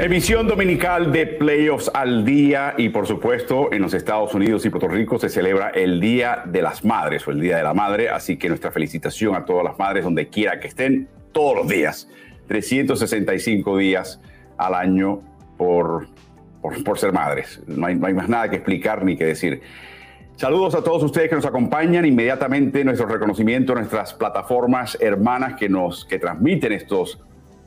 Emisión dominical de Playoffs al día y por supuesto en los Estados Unidos y Puerto Rico se celebra el Día de las Madres o el Día de la Madre, así que nuestra felicitación a todas las madres donde quiera que estén todos los días, 365 días al año por, por, ser madres. No hay, no hay más nada que explicar ni que decir. Saludos a todos ustedes que nos acompañan. Inmediatamente nuestro reconocimiento a nuestras plataformas hermanas que nos que transmiten estos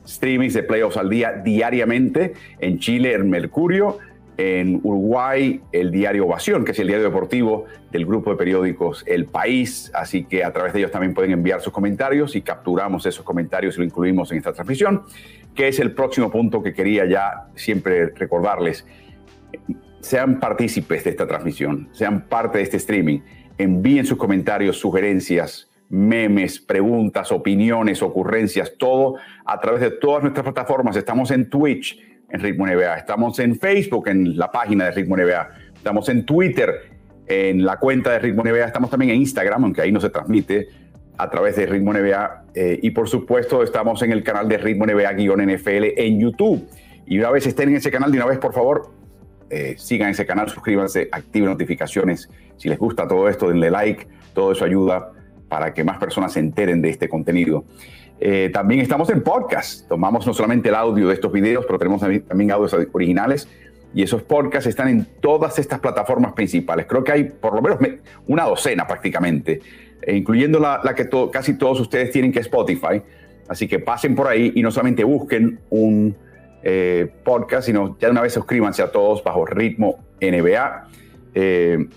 streamings de playoffs al día diariamente. En Chile, el Mercurio. En Uruguay, el diario Ovación, que es el diario deportivo del grupo de periódicos El País. Así que a través de ellos también pueden enviar sus comentarios y capturamos esos comentarios y lo incluimos en esta transmisión, que es el próximo punto que quería ya siempre recordarles. Sean partícipes de esta transmisión, sean parte de este streaming, envíen sus comentarios, sugerencias, memes, preguntas, opiniones, ocurrencias, todo a través de todas nuestras plataformas. Estamos en Twitch, en Ritmo NBA, estamos en Facebook, en la página de Ritmo NBA, estamos en Twitter, en la cuenta de Ritmo NBA, estamos también en Instagram, aunque ahí no se transmite a través de Ritmo NBA. Eh, y por supuesto, estamos en el canal de Ritmo NBA-NFL en YouTube. Y una vez estén en ese canal, de una vez, por favor, eh, sigan ese canal, suscríbanse, activen notificaciones. Si les gusta todo esto, denle like, todo eso ayuda para que más personas se enteren de este contenido. Eh, también estamos en podcast. Tomamos no solamente el audio de estos videos, pero tenemos también audios originales. Y esos podcasts están en todas estas plataformas principales. Creo que hay por lo menos una docena prácticamente, eh, incluyendo la, que casi todos ustedes tienen, que es Spotify. Así que pasen por ahí y no solamente busquen un eh, podcast, sino ya de una vez suscríbanse a todos bajo ritmo NBA.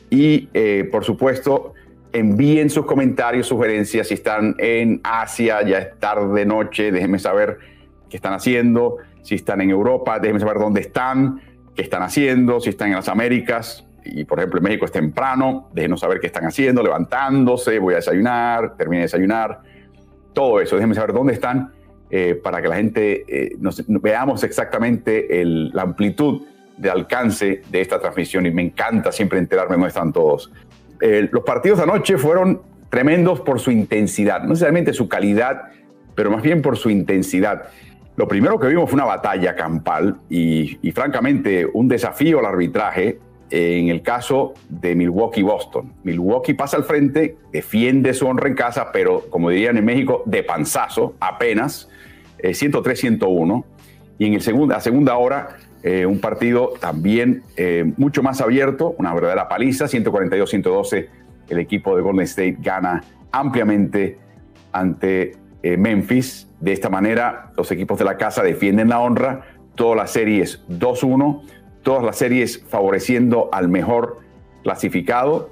y por supuesto, envíen sus comentarios, sugerencias. Si están en Asia, ya es tarde, noche, déjenme saber qué están haciendo. Si están en Europa, déjenme saber dónde están, qué están haciendo. Si están en las Américas, y por ejemplo en México es temprano, déjenos saber qué están haciendo, levantándose, voy a desayunar, termine de desayunar. Todo eso, déjenme saber dónde están eh, para que la gente eh, nos, veamos exactamente la amplitud de alcance de esta transmisión y me encanta siempre enterarme dónde están todos. Eh, los partidos de anoche fueron tremendos por su intensidad, no necesariamente su calidad, pero más bien por su intensidad. Lo primero que vimos fue una batalla campal y, francamente un desafío al arbitraje en el caso de Milwaukee-Boston. Milwaukee pasa al frente, defiende su honra en casa, pero como dirían en México, de panzazo, apenas, 103-101. Eh, y en el segunda hora eh, un partido también eh, mucho más abierto, una verdadera paliza, 142-112. El equipo de Golden State gana ampliamente ante eh, Memphis. De esta manera, los equipos de la casa defienden la honra. Todas las series 2-1, todas las series favoreciendo al mejor clasificado.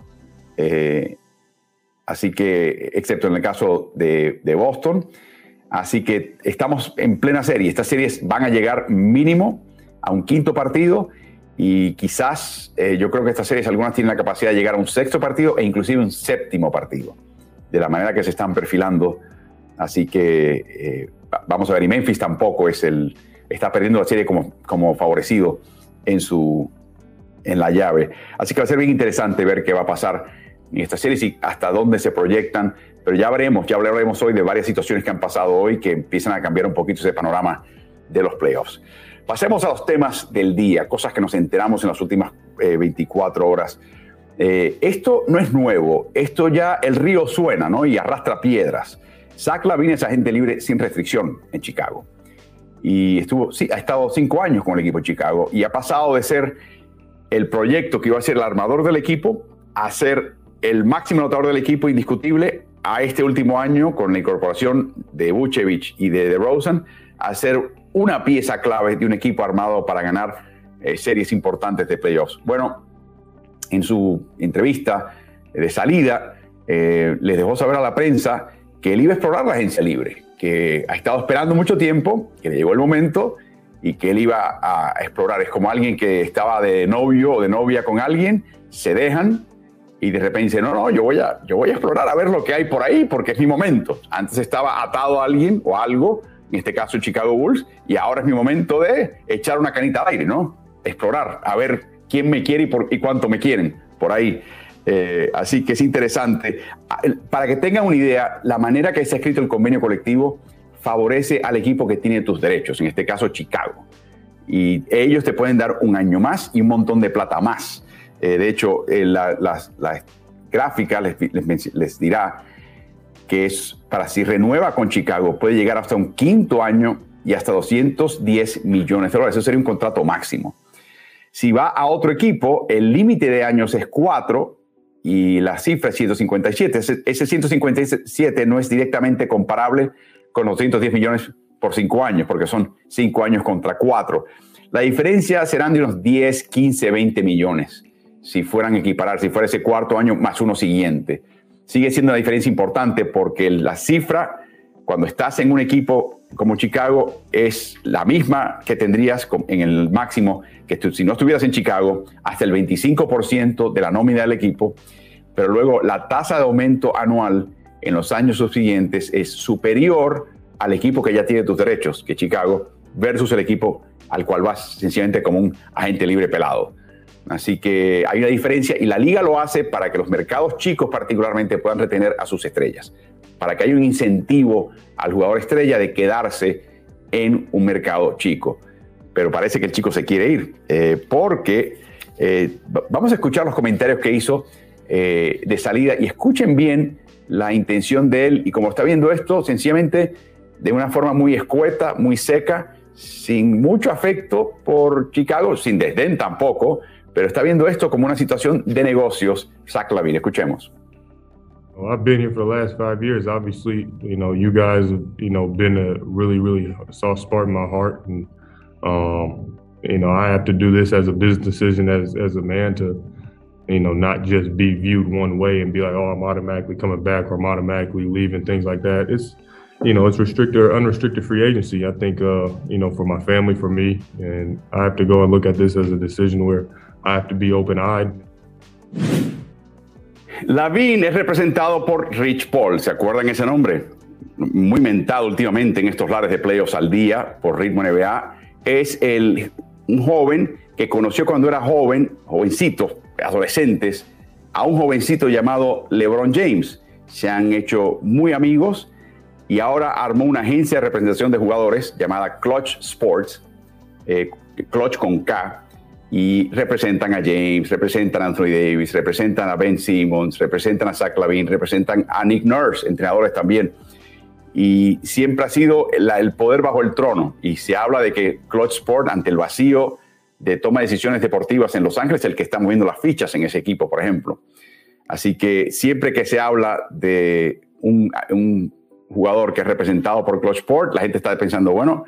así que, excepto en el caso de, de Boston. Así que estamos en plena serie. Estas series van a llegar mínimo a un quinto partido y quizás eh, yo creo que estas series algunas tienen la capacidad de llegar a un sexto partido e inclusive un séptimo partido, de la manera que se están perfilando. Así que eh, vamos a ver, y Memphis tampoco es el, está perdiendo la serie como, como favorecido en, su, en la llave. Así que va a ser bien interesante ver qué va a pasar en estas series y hasta dónde se proyectan. Pero ya veremos, ya hablaremos hoy de varias situaciones que han pasado hoy que empiezan a cambiar un poquito ese panorama de los playoffs. Pasemos a los temas del día, cosas que nos enteramos en las últimas 24 eh, horas. Eh, esto no es nuevo, esto ya el río suena ¿no? y arrastra piedras. Zach Lavine es agente libre sin restricción en Chicago. Y estuvo, sí, ha estado cinco años con el equipo de Chicago y ha pasado de ser el proyecto que iba a ser el armador del equipo a ser el máximo anotador del equipo indiscutible a este último año con la incorporación de Vucevic y de DeRozan a ser una pieza clave de un equipo armado para ganar eh, series importantes de playoffs. Bueno, en su entrevista de salida, eh, les dejó saber a la prensa que él iba a explorar la agencia libre, que ha estado esperando mucho tiempo, que le llegó el momento y que él iba a explorar. Es como alguien que estaba de novio o de novia con alguien, se dejan y de repente dice, no, no, yo voy, a, yo voy a explorar a ver lo que hay por ahí porque es mi momento. Antes estaba atado a alguien o algo en este caso Chicago Bulls, y ahora es mi momento de echar una canita al aire, ¿no? Explorar, a ver quién me quiere y, cuánto me quieren, por ahí. Eh, así que es interesante. Ah, para que tengan una idea, la manera que ha escrito el convenio colectivo favorece al equipo que tiene tus derechos, en este caso Chicago. y ellos te pueden dar un año más y un montón de plata más. Eh, de hecho, eh, la, gráfica les, dirá que es para si renueva con Chicago, puede llegar hasta un quinto año y hasta 210 millones de dólares. Eso sería un contrato máximo. Si va a otro equipo, el límite de años es 4 y la cifra es 157. Ese, 157 no es directamente comparable con los 210 millones por 5 años, porque son 5 años contra 4. La diferencia serán de unos 10, 15, 20 millones si fueran equiparar, si fuera ese cuarto año más uno siguiente. Sigue siendo una diferencia importante porque la cifra, cuando estás en un equipo como Chicago, es la misma que tendrías en el máximo que si no estuvieras en Chicago, hasta el 25% de la nómina del equipo, pero luego la tasa de aumento anual en los años subsiguientes es superior al equipo que ya tiene tus derechos, que Chicago, versus el equipo al cual vas sencillamente como un agente libre pelado. Así que hay una diferencia y la liga lo hace para que los mercados chicos particularmente puedan retener a sus estrellas, para que haya un incentivo al jugador estrella de quedarse en un mercado chico. Pero parece que el chico se quiere ir, eh, porque eh, vamos a escuchar los comentarios que hizo eh, de salida y escuchen bien la intención de él y como está viendo esto, sencillamente de una forma muy escueta, muy seca, sin mucho afecto por Chicago, sin desdén tampoco, pero está viendo esto como una situación de negocios. Zach Lavin, escuchemos. Well, I've been here for the last five years. Obviously, you know, you guys have, you know, been a really, really soft spot in my heart. And, um, you know, I have to do this as a business decision as, as a man to, you know, not just be viewed one way and be like, oh, I'm automatically coming back or I'm automatically leaving, things like that. It's, you know, it's restricted or unrestricted free agency. I think, uh, you know, for my family, for me, and I have to go and look at this as a decision where I have to be open-eyed. Lavin es representado por Rich Paul, ¿se acuerdan ese nombre? Muy mentado últimamente en estos lares de playoffs al día por ritmo NBA. Es el, un joven que conoció cuando era joven, jovencito, adolescentes, a un jovencito llamado LeBron James. Se han hecho muy amigos y ahora armó una agencia de representación de jugadores llamada Clutch Sports, eh, Clutch con K, y representan a James, representan a Anthony Davis, representan a Ben Simmons, representan a Zach Lavin, representan a Nick Nurse, entrenadores también. Y siempre ha sido el poder bajo el trono. Y se habla de que Clutch Sport, ante el vacío de toma de decisiones deportivas en Los Ángeles, es el que está moviendo las fichas en ese equipo, por ejemplo. Así que siempre que se habla de un, jugador que es representado por Clutch Sport, la gente está pensando, bueno,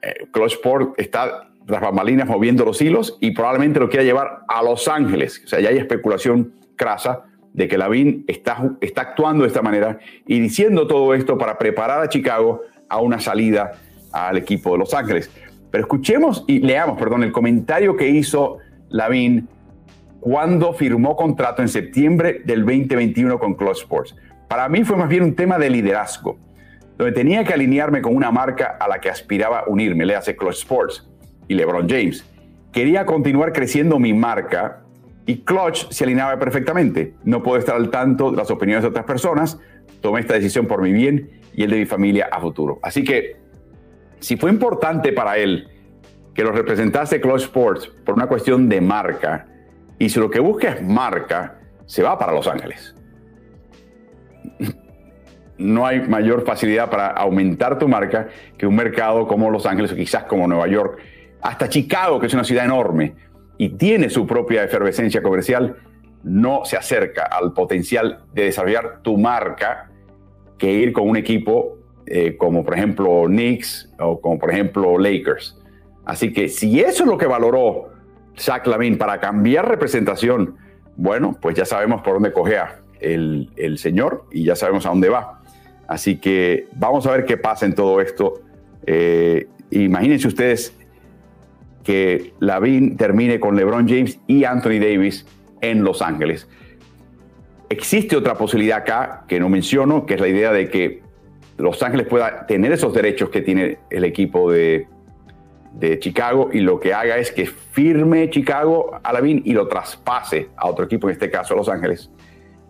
eh, Clutch Sport está las bambalinas moviendo los hilos y probablemente lo quiera llevar a Los Ángeles. O sea, ya hay especulación crasa de que Lavín está, está actuando de esta manera y diciendo todo esto para preparar a Chicago a una salida al equipo de Los Ángeles. Pero escuchemos y leamos, perdón, el comentario que hizo Lavín cuando firmó contrato en septiembre del 2021 con Clutch Sports. Para mí fue más bien un tema de liderazgo, donde tenía que alinearme con una marca a la que aspiraba unirme, le hace Clutch Sports y LeBron James. Quería continuar creciendo mi marca y Clutch se alineaba perfectamente. No puedo estar al tanto de las opiniones de otras personas. Tomé esta decisión por mi bien y el de mi familia a futuro. Así que, si fue importante para él que lo representase Clutch Sports por una cuestión de marca, y si lo que busca es marca, se va para Los Ángeles. No hay mayor facilidad para aumentar tu marca que un mercado como Los Ángeles o quizás como Nueva York, hasta Chicago, que es una ciudad enorme y tiene su propia efervescencia comercial, no se acerca al potencial de desarrollar tu marca que ir con un equipo eh, como por ejemplo Knicks o como por ejemplo Lakers. Así que si eso es lo que valoró Zach Lavin para cambiar representación, bueno, pues ya sabemos por dónde cogea el, el señor y ya sabemos a dónde va. Así que vamos a ver qué pasa en todo esto. Eh, imagínense ustedes que Lavin termine con LeBron James y Anthony Davis en Los Ángeles. Existe otra posibilidad acá que no menciono, que es la idea de que Los Ángeles pueda tener esos derechos que tiene el equipo de, de Chicago y lo que haga es que firme Chicago a Lavin y lo traspase a otro equipo, en este caso a Los Ángeles.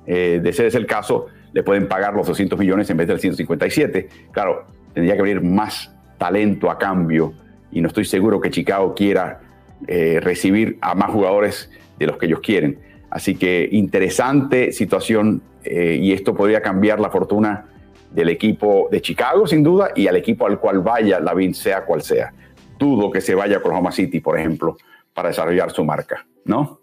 Eh, de ser ese el caso, le pueden pagar los 200 millones en vez del 157. Claro, tendría que venir más talento a cambio y no estoy seguro que Chicago quiera eh, recibir a más jugadores de los que ellos quieren. Así que interesante situación eh, y esto podría cambiar la fortuna del equipo de Chicago, sin duda, y al equipo al cual vaya Lavin, sea cual sea. Dudo que se vaya a Oklahoma City, por ejemplo, para desarrollar su marca, ¿no?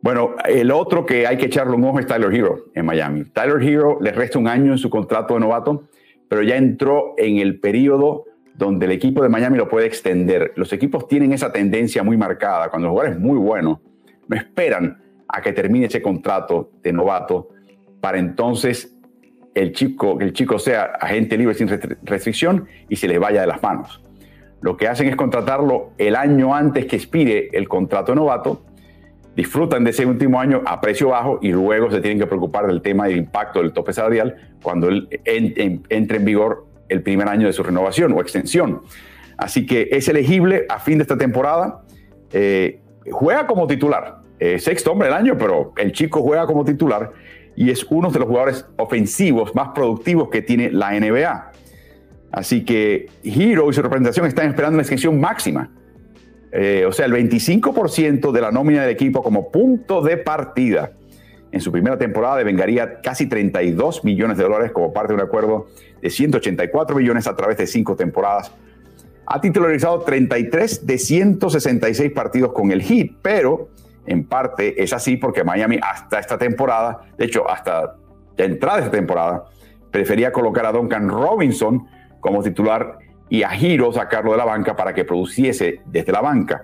Bueno, el otro que hay que echarle un ojo es Tyler Hero en Miami. Tyler Hero le resta un año en su contrato de novato, pero ya entró en el periodo donde el equipo de Miami lo puede extender. Los equipos tienen esa tendencia muy marcada. Cuando el jugador es muy bueno, no esperan a que termine ese contrato de novato para entonces el chico, el chico sea agente libre sin restricción y se le vaya de las manos. Lo que hacen es contratarlo el año antes que expire el contrato de novato, disfrutan de ese último año a precio bajo y luego se tienen que preocupar del tema del impacto del tope salarial cuando él entre en vigor el primer año de su renovación o extensión. Así que es elegible a fin de esta temporada. Eh, juega como titular, sexto hombre del año, pero el chico juega como titular y es uno de los jugadores ofensivos más productivos que tiene la NBA. Así que Hero y su representación están esperando una extensión máxima. Eh, o sea, el 25% de la nómina del equipo como punto de partida en su primera temporada devengaría casi 32 millones de dólares como parte de un acuerdo de 184 millones a través de cinco temporadas. Ha titularizado 33 de 166 partidos con el Heat, pero en parte es así porque Miami hasta esta temporada, de hecho hasta la entrada de esta temporada, prefería colocar a Duncan Robinson como titular y a Hiro sacarlo de la banca para que produciese desde la banca.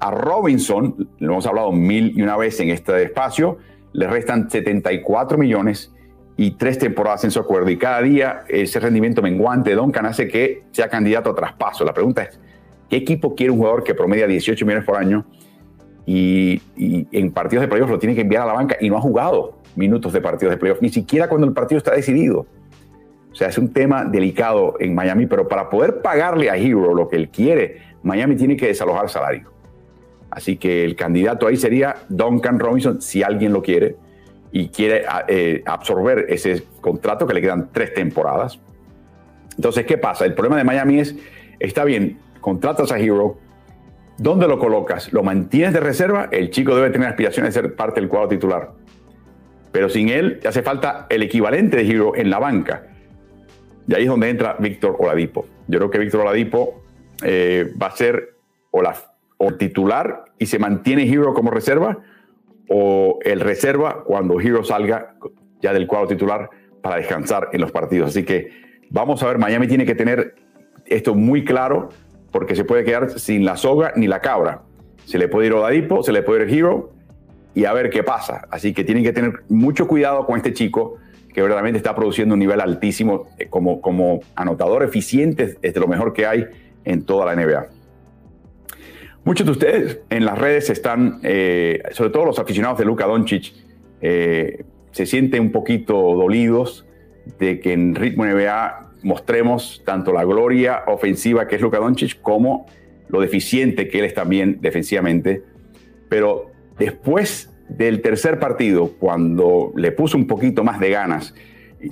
A Robinson, lo hemos hablado mil y una vez en este espacio, le restan 74 millones y tres temporadas en su acuerdo. Y cada día ese rendimiento menguante de Duncan hace que sea candidato a traspaso. La pregunta es, ¿qué equipo quiere un jugador que promedia 18 millones por año y, en partidos de playoffs lo tiene que enviar a la banca y no ha jugado minutos de partidos de playoffs, ni siquiera cuando el partido está decidido? O sea, es un tema delicado en Miami, pero para poder pagarle a Hero lo que él quiere, Miami tiene que desalojar salario. Así que el candidato ahí sería Duncan Robinson, si alguien lo quiere y quiere eh, absorber ese contrato que le quedan tres temporadas. Entonces, ¿qué pasa? El problema de Miami es, está bien, contratas a Hero, ¿dónde lo colocas? ¿Lo mantienes de reserva? El chico debe tener aspiraciones de ser parte del cuadro titular. Pero sin él hace falta el equivalente de Hero en la banca. Y ahí es donde entra Víctor Oladipo. Yo creo que Víctor Oladipo eh, va a ser o, la, o titular y se mantiene Hero como reserva, o el reserva cuando Hero salga ya del cuadro titular para descansar en los partidos. Así que vamos a ver, Miami tiene que tener esto muy claro porque se puede quedar sin la soga ni la cabra. Se le puede ir Oladipo, se le puede ir Hero y a ver qué pasa. Así que tienen que tener mucho cuidado con este chico que verdaderamente está produciendo un nivel altísimo eh, como, como anotador eficiente, es de lo mejor que hay en toda la NBA. Muchos de ustedes en las redes están, eh, sobre todo los aficionados de Luka Doncic, eh, se sienten un poquito dolidos de que en ritmo NBA mostremos tanto la gloria ofensiva que es Luka Doncic como lo deficiente que él es también defensivamente. Pero después del tercer partido, cuando le puso un poquito más de ganas,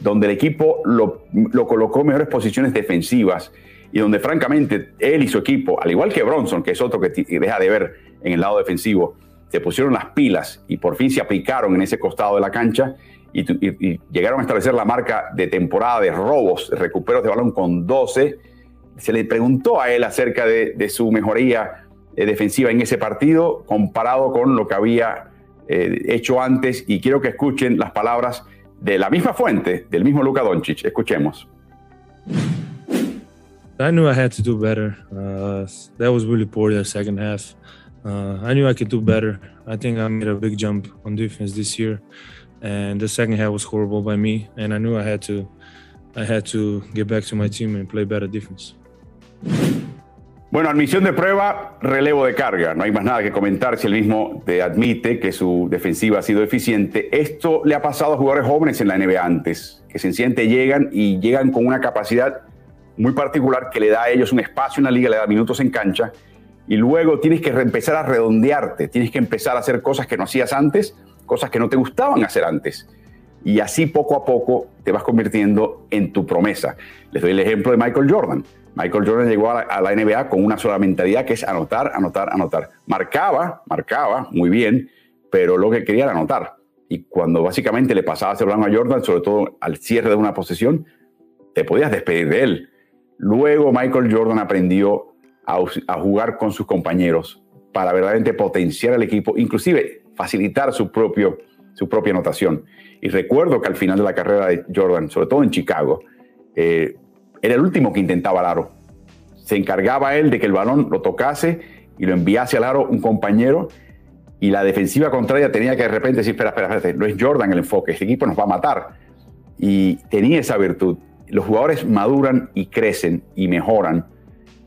donde el equipo lo, lo colocó en mejores posiciones defensivas, y donde francamente él y su equipo, al igual que Bronson, que es otro que deja de ver en el lado defensivo, se pusieron las pilas y por fin se aplicaron en ese costado de la cancha y, llegaron a establecer la marca de temporada de robos, recuperos de balón con 12. Se le preguntó a él acerca de, su mejoría eh, defensiva en ese partido comparado con lo que había eh, hecho antes y quiero que escuchen las palabras de la misma fuente, del mismo Luka Doncic. Escuchemos. I knew I had to do better. Uh, that was really poor the second half. Uh, I knew I could do better. I think I made a big jump on defense this year, and the second half was horrible by me. And I knew I had to, I had to get back to my team and play better defense. Bueno, admisión de prueba, relevo de carga. No hay más nada que comentar si el mismo te admite que su defensiva ha sido eficiente. Esto le ha pasado a jugadores jóvenes en la NBA antes, que sencillamente llegan y llegan con una capacidad muy particular que le da a ellos un espacio en la liga, le da minutos en cancha y luego tienes que empezar a redondearte, tienes que empezar a hacer cosas que no hacías antes, cosas que no te gustaban hacer antes. Y así poco a poco te vas convirtiendo en tu promesa. Les doy el ejemplo de Michael Jordan. Michael Jordan llegó a la, NBA con una sola mentalidad que es anotar, anotar, anotar. Marcaba, marcaba muy bien, pero lo que quería era anotar. Y cuando básicamente le pasaba ese balón a Jordan, sobre todo al cierre de una posesión, te podías despedir de él. Luego Michael Jordan aprendió a, jugar con sus compañeros para verdaderamente potenciar al equipo, inclusive facilitar su, propio, su propia anotación. Y recuerdo que al final de la carrera de Jordan, sobre todo en Chicago, eh, era el último que intentaba el aro. Se encargaba él de que el balón lo tocase y lo enviase al aro un compañero y la defensiva contraria tenía que de repente decir, espera, espera, espera, no es Jordan el enfoque, este equipo nos va a matar. Y tenía esa virtud. Los jugadores maduran y crecen y mejoran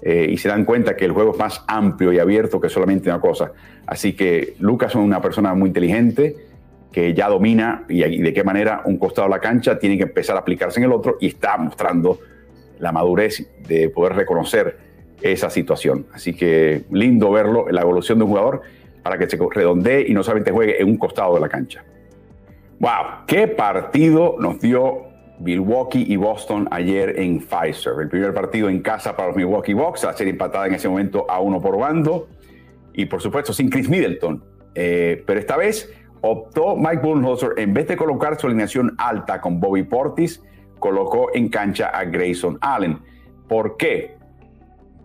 eh, y se dan cuenta que el juego es más amplio y abierto que solamente una cosa. Así que Lucas es una persona muy inteligente que ya domina y, y de qué manera un costado de la cancha tiene que empezar a aplicarse en el otro y está mostrando la madurez de poder reconocer esa situación. Así que lindo verlo, la evolución de un jugador para que se redondee y no solamente juegue en un costado de la cancha. ¡Wow! ¿Qué partido nos dio Milwaukee y Boston ayer en Pfizer? El primer partido en casa para los Milwaukee Bucks, a ser empatada en ese momento a uno por bando y por supuesto sin Chris Middleton. Eh, pero esta vez optó Mike Budenholzer, en vez de colocar su alineación alta con Bobby Portis, colocó en cancha a Grayson Allen. ¿Por qué?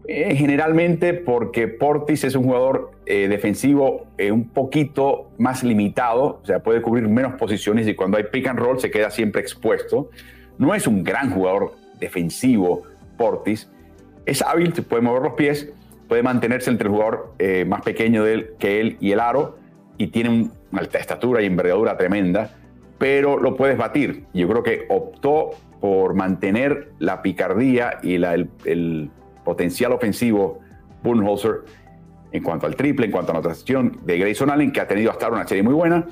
Eh, generalmente porque Portis es un jugador eh, defensivo eh, un poquito más limitado, o sea, puede cubrir menos posiciones y cuando hay pick and roll se queda siempre expuesto. No es un gran jugador defensivo Portis, es hábil, puede mover los pies, puede mantenerse entre el jugador más pequeño que él y el aro y tiene una alta estatura y envergadura tremenda pero lo puedes batir. Yo creo que optó por mantener la picardía y el, potencial ofensivo Budenholzer en cuanto al triple, en cuanto a anotación de Grayson Allen, que ha tenido hasta ahora una serie muy buena,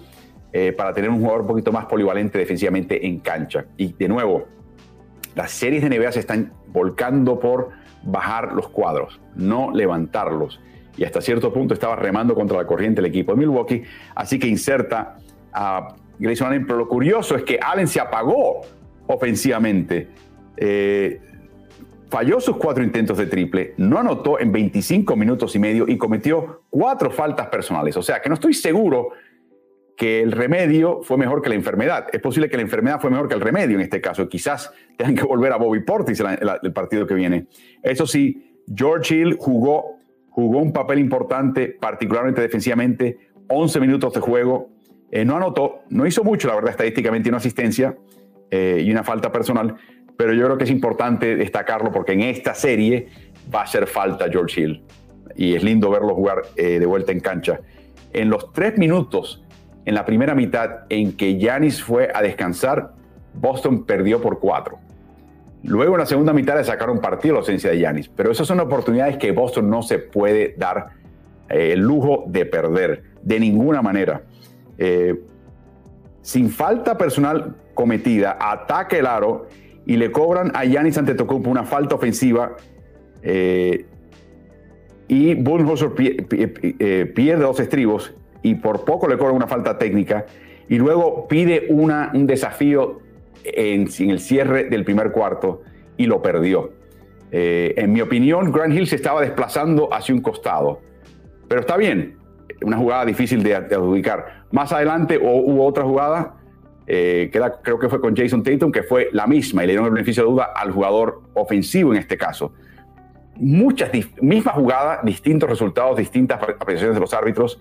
eh, para tener un jugador un poquito más polivalente defensivamente en cancha. Y de nuevo, las series de NBA se están volcando por bajar los cuadros, no levantarlos. Y hasta cierto punto estaba remando contra la corriente el equipo de Milwaukee, así que inserta a Grayson Allen, pero lo curioso es que Allen se apagó ofensivamente. Eh, falló sus cuatro intentos de triple, no anotó en 25 minutos y medio y cometió cuatro faltas personales. O sea que no estoy seguro que el remedio fue mejor que la enfermedad. Es posible que la enfermedad fue mejor que el remedio en este caso. Quizás tengan que volver a Bobby Portis el, partido que viene. Eso sí, George Hill jugó, jugó un papel importante, particularmente defensivamente, 11 minutos de juego, eh, no anotó, no hizo mucho, la verdad, estadísticamente, una asistencia eh, y una falta personal, pero yo creo que es importante destacarlo porque en esta serie va a hacer falta George Hill y es lindo verlo jugar eh, de vuelta en cancha. En los tres minutos, en la primera mitad en que Yanis fue a descansar, Boston perdió por cuatro. Luego en la segunda mitad le sacaron partido la ausencia de Yanis, pero esas son oportunidades que Boston no se puede dar el lujo de perder de ninguna manera. Eh, sin falta personal cometida, ataca el aro y le cobran a Giannis Antetokounmpo una falta ofensiva eh, y Budenholzer eh, pierde dos estribos y por poco le cobran una falta técnica y luego pide una, un desafío en, el cierre del primer cuarto y lo perdió. en mi opinión, Grant Hill se estaba desplazando hacia un costado, pero está bien, una jugada difícil de, adjudicar. Más adelante hubo otra jugada, eh, creo que fue con Jason Tatum, que fue la misma y le dieron el beneficio de duda al jugador ofensivo en este caso. Muchas mismas jugadas, distintos resultados, distintas apreciaciones de los árbitros,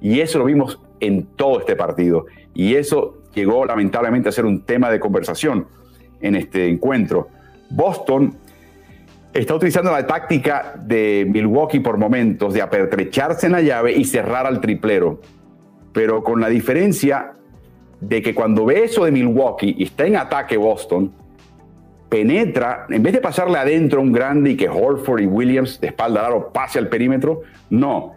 y eso lo vimos en todo este partido. Y eso llegó lamentablemente a ser un tema de conversación en este encuentro. Boston está utilizando la táctica de Milwaukee por momentos de apertrecharse en la llave y cerrar al triplero, pero con la diferencia de que cuando ve eso de Milwaukee y está en ataque Boston, penetra, en vez de pasarle adentro a un grande y que Horford y Williams de espalda largo pase al perímetro, no.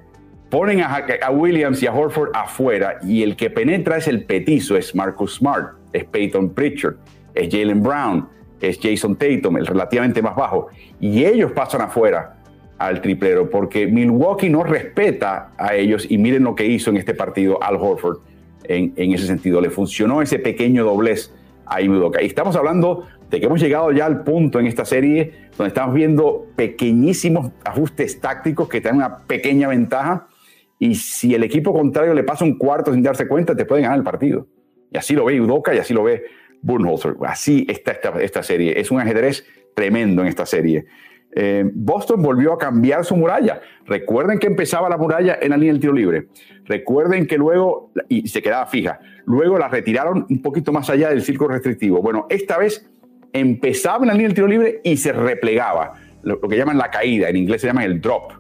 Ponen a, a, Williams y a Horford afuera y el que penetra es el petizo, es Marcus Smart, es Peyton Pritchard, es Jalen Brown, es Jason Tatum, el relativamente más bajo, y ellos pasan afuera al triplero porque Milwaukee no respeta a ellos y miren lo que hizo en este partido Al Horford en, ese sentido. Le funcionó ese pequeño doblez a Udoka. Y estamos hablando de que hemos llegado ya al punto en esta serie donde estamos viendo pequeñísimos ajustes tácticos que te dan una pequeña ventaja. Y si el equipo contrario le pasa un cuarto sin darse cuenta, te pueden ganar el partido. Y así lo ve Udoka y así lo ve Burnholzer. Así está esta serie. Es un ajedrez tremendo en esta serie. Eh, Boston volvió a cambiar su muralla. Recuerden que empezaba la muralla en la línea del tiro libre. Recuerden que luego, y se quedaba fija, luego la retiraron un poquito más allá del círculo restrictivo. Bueno, esta vez empezaba en la línea del tiro libre y se replegaba, lo, que llaman la caída, en inglés se llama el drop,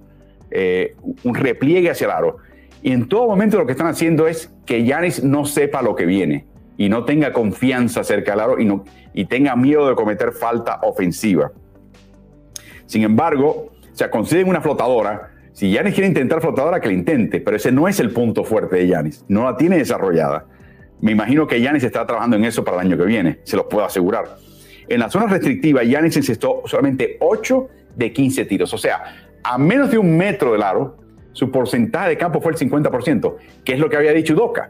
eh, un repliegue hacia el aro. Y en todo momento lo que están haciendo es que Yanis no sepa lo que viene y no tenga confianza cerca del aro y, no, y tenga miedo de cometer falta ofensiva. Sin embargo, o sea, consiguen una flotadora. Si Yanis quiere intentar flotadora, que la intente, pero ese no es el punto fuerte de Yanis. No la tiene desarrollada. Me imagino que Yanis está trabajando en eso para el año que viene, se lo puedo asegurar. En la zona restrictiva, Yanis encestó solamente 8 de 15 tiros. O sea, a menos de un metro del aro, su porcentaje de campo fue el 50%, que es lo que había dicho Doca.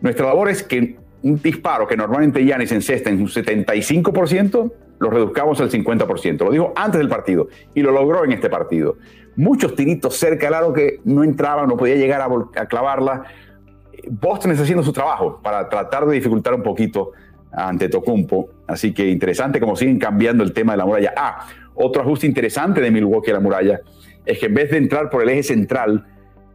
Nuestra labor es que un disparo que normalmente Yanis encesta en un 75%, lo reduzcamos al 50%. Lo dijo antes del partido y lo logró en este partido. Muchos tiritos cerca del aro que no entraban, no podía llegar a, clavarla. Boston está haciendo su trabajo para tratar de dificultar un poquito ante Tocumpo. Así que interesante como siguen cambiando el tema de la muralla. Ah, otro ajuste interesante de Milwaukee a la muralla es que en vez de entrar por el eje central,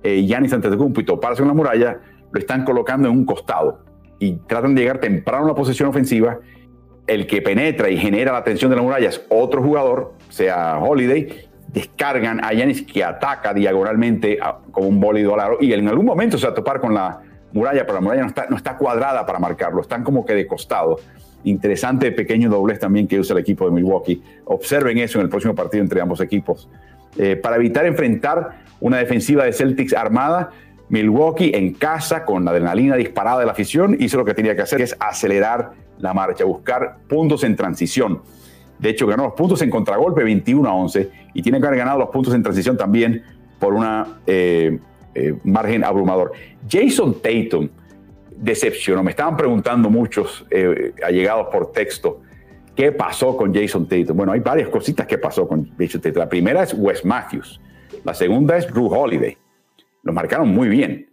eh, Giannis ante Tocumpo y toparse con la muralla, lo están colocando en un costado y tratan de llegar temprano a la posesión ofensiva el que penetra y genera la tensión de la muralla es otro jugador, sea Holiday, descargan a Yanis que ataca diagonalmente con un bólido al y en algún momento se va a topar con la muralla, pero la muralla no está, no está cuadrada para marcarlo, están como que de costado. Interesante pequeño doblez también que usa el equipo de Milwaukee. Observen eso en el próximo partido entre ambos equipos. Eh, para evitar enfrentar una defensiva de Celtics armada, Milwaukee en casa, con la adrenalina disparada de la afición, hizo lo que tenía que hacer, que es acelerar la marcha, buscar puntos en transición. De hecho, ganó los puntos en contragolpe 21 a 11 y tiene que haber ganado los puntos en transición también por una eh, eh, margen abrumador. Jason Tatum decepcionó. Me estaban preguntando muchos eh, allegados por texto qué pasó con Jason Tatum. Bueno, hay varias cositas que pasó con Jason Tatum. La primera es Wes Matthews. La segunda es Drew Holiday. Lo marcaron muy bien.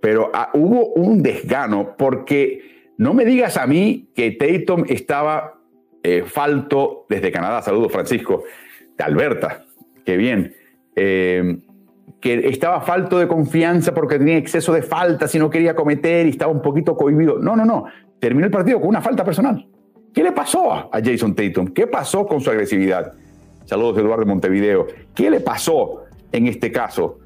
Pero ah, hubo un desgano porque no me digas a mí que Tatum estaba eh, falto desde Canadá. Saludos, Francisco, de Alberta. Qué bien. Eh, que estaba falto de confianza porque tenía exceso de faltas y no quería cometer y estaba un poquito cohibido. No, no, no. Terminó el partido con una falta personal. ¿Qué le pasó a Jason Tatum? ¿Qué pasó con su agresividad? Saludos, Eduardo de Montevideo. ¿Qué le pasó en este caso?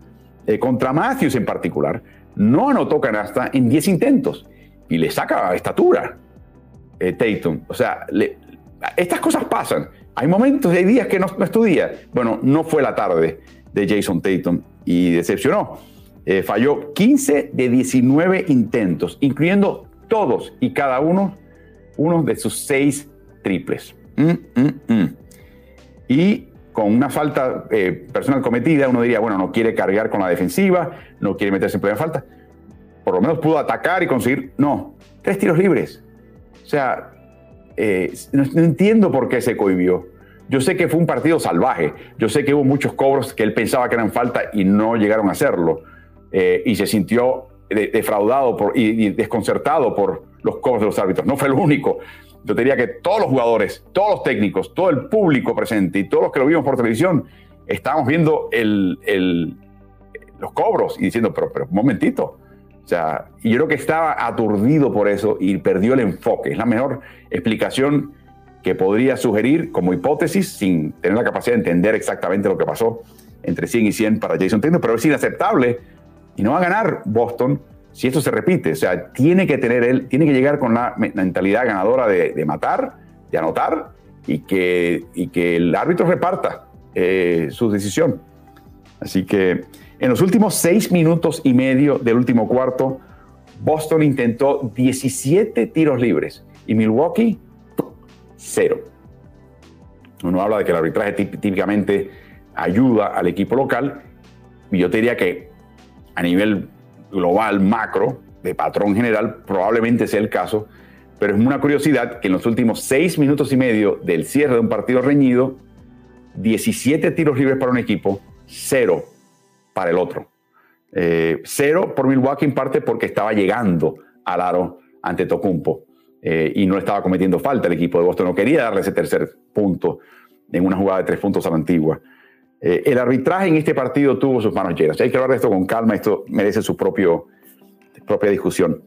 Eh, contra Matthews en particular, no anotó canasta en 10 intentos y le saca estatura eh, Tatum. O sea, estas cosas pasan. Hay momentos, hay días que no, no estudia. Bueno, no fue la tarde de Jason Tatum y decepcionó. Eh, falló 15 de 19 intentos, incluyendo todos y cada uno, uno de sus seis triples. Mm, mm, mm. Y con una falta eh, personal cometida, uno diría, bueno, no quiere cargar con la defensiva, no quiere meterse en primera falta por lo menos pudo atacar y conseguir. No, tres tiros libres. O sea, eh, no, entiendo por qué se cohibió. Yo sé que fue un partido salvaje. Yo sé que hubo muchos cobros que él pensaba que eran falta y no llegaron a hacerlo. Eh, y se sintió defraudado por, y, desconcertado por los cobros de los árbitros. No fue el único. Yo diría que todos los jugadores, todos los técnicos, todo el público presente y todos los que lo vimos por televisión, estábamos viendo los cobros y diciendo, pero, pero un momentito, o sea, y yo creo que estaba aturdido por eso y perdió el enfoque. Es la mejor explicación que podría sugerir como hipótesis sin tener la capacidad de entender exactamente lo que pasó entre 100 y 100 para Jason Tatum, pero es inaceptable y no va a ganar Boston si esto se repite. O sea, tiene que tener él, tiene que llegar con la mentalidad ganadora de, matar, de anotar y que, y que el árbitro reparta eh, su decisión. Así que en los últimos seis minutos y medio del último cuarto, Boston intentó 17 tiros libres y Milwaukee, cero. Uno habla de que el arbitraje típicamente ayuda al equipo local y yo te diría que a nivel global, macro, de patrón general, probablemente sea el caso, Pero es una curiosidad que en los últimos seis minutos y medio del cierre de un partido reñido, 17 tiros libres para un equipo, cero para el otro. Eh, cero por Milwaukee en parte porque estaba llegando al aro ante Tocumpo eh, y no estaba cometiendo falta el equipo de Boston. No quería darle ese tercer punto en una jugada de tres puntos a la antigua. Eh, el arbitraje en este partido tuvo sus manos llenas. Hay que hablar de esto con calma, esto merece su propio, propia discusión.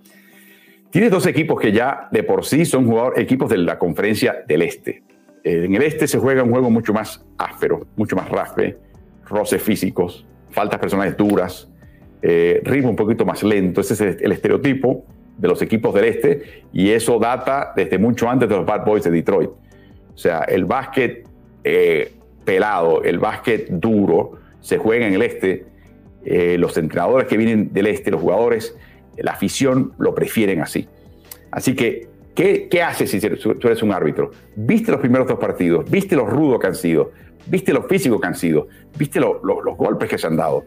Tienes dos equipos que ya de por sí son jugadores, equipos de la conferencia del Este. en el Este se juega un juego mucho más áspero, mucho más raspe, roces físicos, faltas personales duras, eh, ritmo un poquito más lento. Ese es el estereotipo de los equipos del este y eso data desde mucho antes de los Bad Boys de Detroit. O sea, el básquet eh, pelado, el básquet duro se juega en el este. Eh, los entrenadores que vienen del este, los jugadores, la afición lo prefieren así. Así que, ¿qué, qué haces si tú eres un árbitro? ¿Viste los primeros dos partidos? ¿Viste los rudos que han sido? ¿Viste lo físico que han sido? ¿Viste los golpes que se han dado?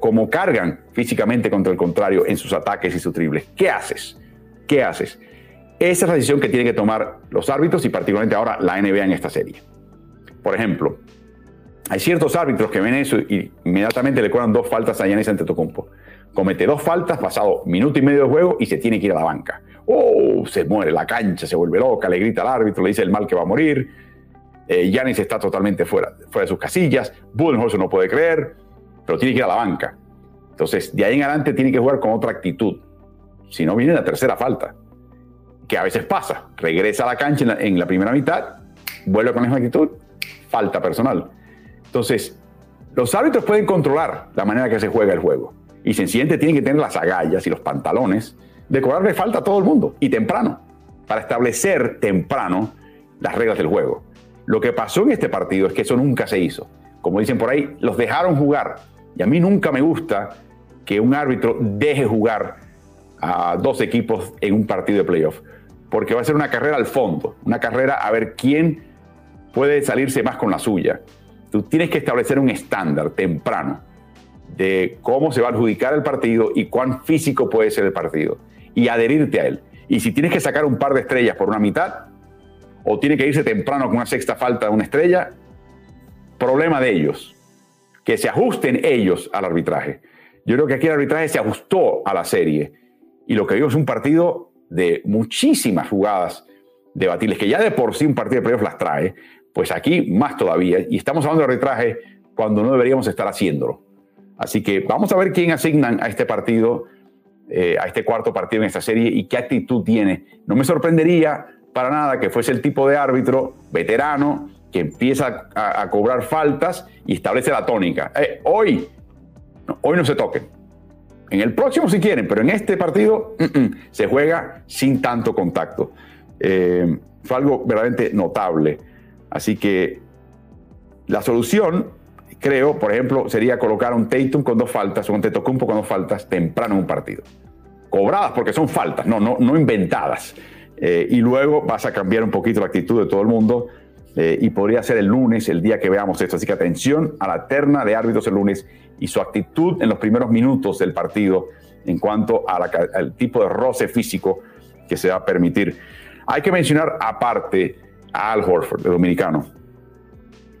cómo cargan físicamente contra el contrario en sus ataques y sus triples. ¿Qué haces? ¿Qué haces? Esa es la decisión que tienen que tomar los árbitros y particularmente ahora la NBA en esta serie. Por ejemplo, hay ciertos árbitros que ven eso y inmediatamente le cobran dos faltas a Giannis Antetokounmpo. Comete dos faltas pasado minuto y medio de juego y se tiene que ir a la banca. ¡Oh! Se muere la cancha, se vuelve loca, le grita al árbitro, le dice el mal que va a morir. Eh, Giannis está totalmente fuera, fuera de sus casillas. Budenholzer no puede creer pero tiene que ir a la banca. Entonces, de ahí en adelante tiene que jugar con otra actitud. Si no, viene la tercera falta, que a veces pasa. Regresa a la cancha en la, primera mitad, vuelve con la misma actitud, falta personal. Entonces, los árbitros pueden controlar la manera que se juega el juego. Y sencillamente tienen que tener las agallas y los pantalones de cobrarle falta a todo el mundo y temprano, para establecer temprano las reglas del juego. Lo que pasó en este partido es que eso nunca se hizo. Como dicen por ahí, los dejaron jugar y a mí nunca me gusta que un árbitro deje jugar a dos equipos en un partido de playoff, porque va a ser una carrera al fondo, una carrera a ver quién puede salirse más con la suya. Tú tienes que establecer un estándar temprano de cómo se va a adjudicar el partido y cuán físico puede ser el partido y adherirte a él. Y si tienes que sacar un par de estrellas por una mitad, o tiene que irse temprano con una sexta falta de una estrella, problema de ellos que se ajusten ellos al arbitraje. Yo creo que aquí el arbitraje se ajustó a la serie y lo que vimos es un partido de muchísimas jugadas debatibles, que ya de por sí un partido de playoff las trae, pues aquí más todavía. Y estamos hablando de arbitraje cuando no deberíamos estar haciéndolo. Así que vamos a ver quién asignan a este partido, eh, a este cuarto partido en esta serie y qué actitud tiene. No me sorprendería para nada que fuese el tipo de árbitro veterano que empieza a, cobrar faltas y establece la tónica. Eh, hoy, no, hoy no se toquen. En el próximo si quieren, pero en este partido mm, mm, se juega sin tanto contacto. Eh, fue algo verdaderamente notable. Así que la solución, creo, por ejemplo, sería colocar un Tatum con dos faltas o un Tetocumpo con dos faltas temprano en un partido. Cobradas porque son faltas, no, no, no inventadas. Eh, y luego vas a cambiar un poquito la actitud de todo el mundo eh, y podría ser el lunes el día que veamos esto. Así que atención a la terna de árbitros el lunes y su actitud en los primeros minutos del partido en cuanto al tipo de roce físico que se va a permitir. Hay que mencionar aparte Al Horford, el dominicano.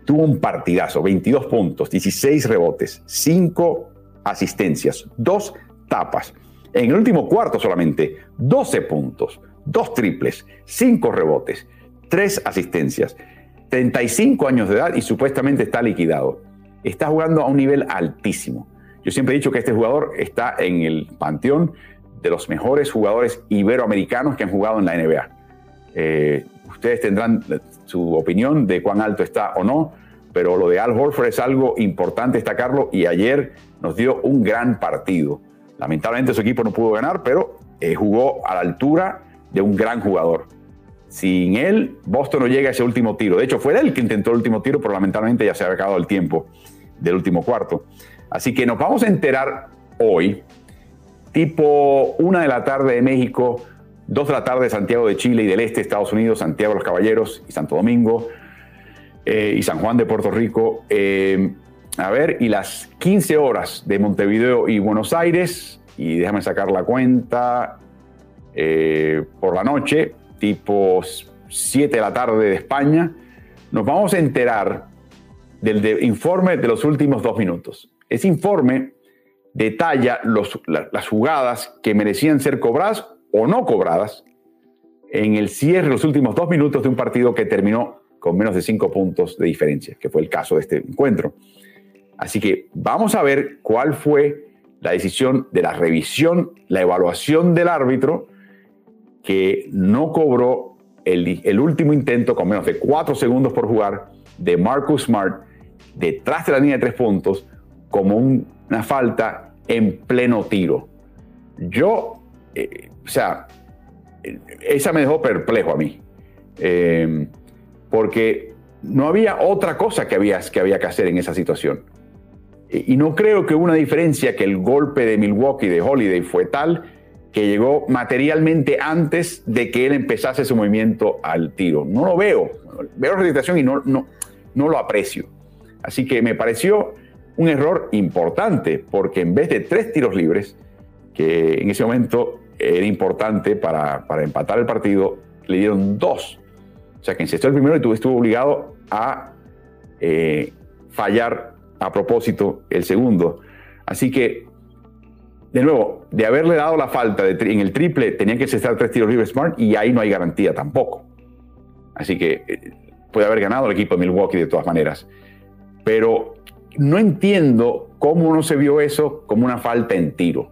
Tuvo un partidazo, 22 puntos, 16 rebotes, 5 asistencias, 2 tapas. En el último cuarto solamente, 12 puntos, 2 triples, 5 rebotes, 3 asistencias. 35 años de edad y supuestamente está liquidado. Está jugando a un nivel altísimo. Yo siempre he dicho que este jugador está en el panteón de los mejores jugadores iberoamericanos que han jugado en la NBA. Eh, ustedes tendrán su opinión de cuán alto está o no, pero lo de Al Horford es algo importante destacarlo y ayer nos dio un gran partido. Lamentablemente su equipo no pudo ganar, pero eh, jugó a la altura de un gran jugador. Sin él, Boston no llega a ese último tiro. De hecho, fue él que intentó el último tiro, pero lamentablemente ya se había acabado el tiempo del último cuarto. Así que nos vamos a enterar hoy, tipo una de la tarde de México, dos de la tarde de Santiago de Chile y del este Estados Unidos, Santiago de los Caballeros y Santo Domingo eh, y San Juan de Puerto Rico. Eh, a ver, y las 15 horas de Montevideo y Buenos Aires, y déjame sacar la cuenta, eh, por la noche, tipo 7 de la tarde de España, nos vamos a enterar del informe de los últimos dos minutos. Ese informe detalla las jugadas que merecían ser cobradas o no cobradas en el cierre los últimos dos minutos de un partido que terminó con menos de cinco puntos de diferencia, que fue el caso de este encuentro. Así que vamos a ver cuál fue la decisión de la revisión, la evaluación del árbitro que no cobró el, último intento con menos de cuatro segundos por jugar de Marcus Smart detrás de la línea de tres puntos como una falta en pleno tiro. Yo, eh, o sea, esa me dejó perplejo a mí, eh, porque no había otra cosa que había, que había que hacer en esa situación. Y no creo que una diferencia que el golpe de Milwaukee de Holiday fue tal que llegó materialmente antes de que él empezase su movimiento al tiro. No lo veo. Veo la situación y no, no lo aprecio. Así que me pareció un error importante, porque en vez de tres tiros libres, que en ese momento era importante para, para empatar el partido, le dieron dos. O sea que encestó el primero y estuvo obligado a eh, fallar a propósito el segundo. Así que, de nuevo, de haberle dado la falta en el triple, tenían que cesar tres tiros libres Smart y ahí no hay garantía tampoco. Así que eh, puede haber ganado el equipo de Milwaukee de todas maneras. Pero no entiendo cómo no se vio eso como una falta en tiro.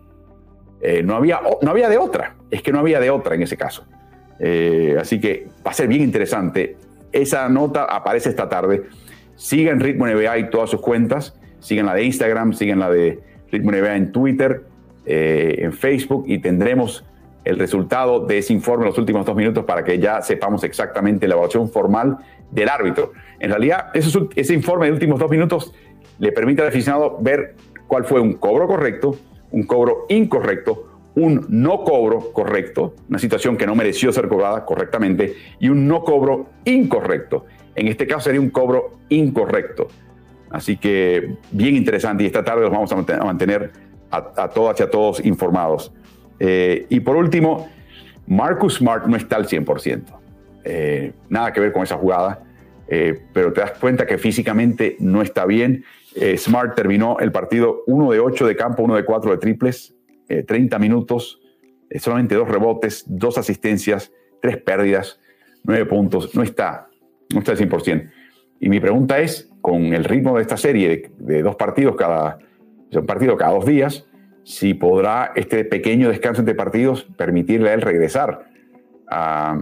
Eh, no, había, no había de otra, es que no había de otra en ese caso. Eh, así que va a ser bien interesante. Esa nota aparece esta tarde. Sigan Ritmo NBA y todas sus cuentas. Sigan la de Instagram, sigan la de Ritmo NBA en Twitter, eh, en Facebook y tendremos el resultado de ese informe en los últimos dos minutos para que ya sepamos exactamente la evaluación formal del árbitro. En realidad, ese informe de últimos dos minutos le permite al aficionado ver cuál fue un cobro correcto, un cobro incorrecto, un no cobro correcto, una situación que no mereció ser cobrada correctamente, y un no cobro incorrecto. En este caso sería un cobro incorrecto. Así que bien interesante y esta tarde los vamos a mantener a, todas y a todos informados. Eh, y por último, Marcus Smart no está al 100%. Eh, nada que ver con esa jugada, eh, pero te das cuenta que físicamente no está bien. Smart terminó el partido 1 de 8 de campo, 1 de 4 de triples, 30 minutos, solamente dos rebotes, dos asistencias, tres pérdidas, 9 puntos. No está, no está al 100%. Y mi pregunta es, con el ritmo de esta serie de, dos partidos cada, un partido cada dos días, si podrá este pequeño descanso entre partidos permitirle a él regresar a,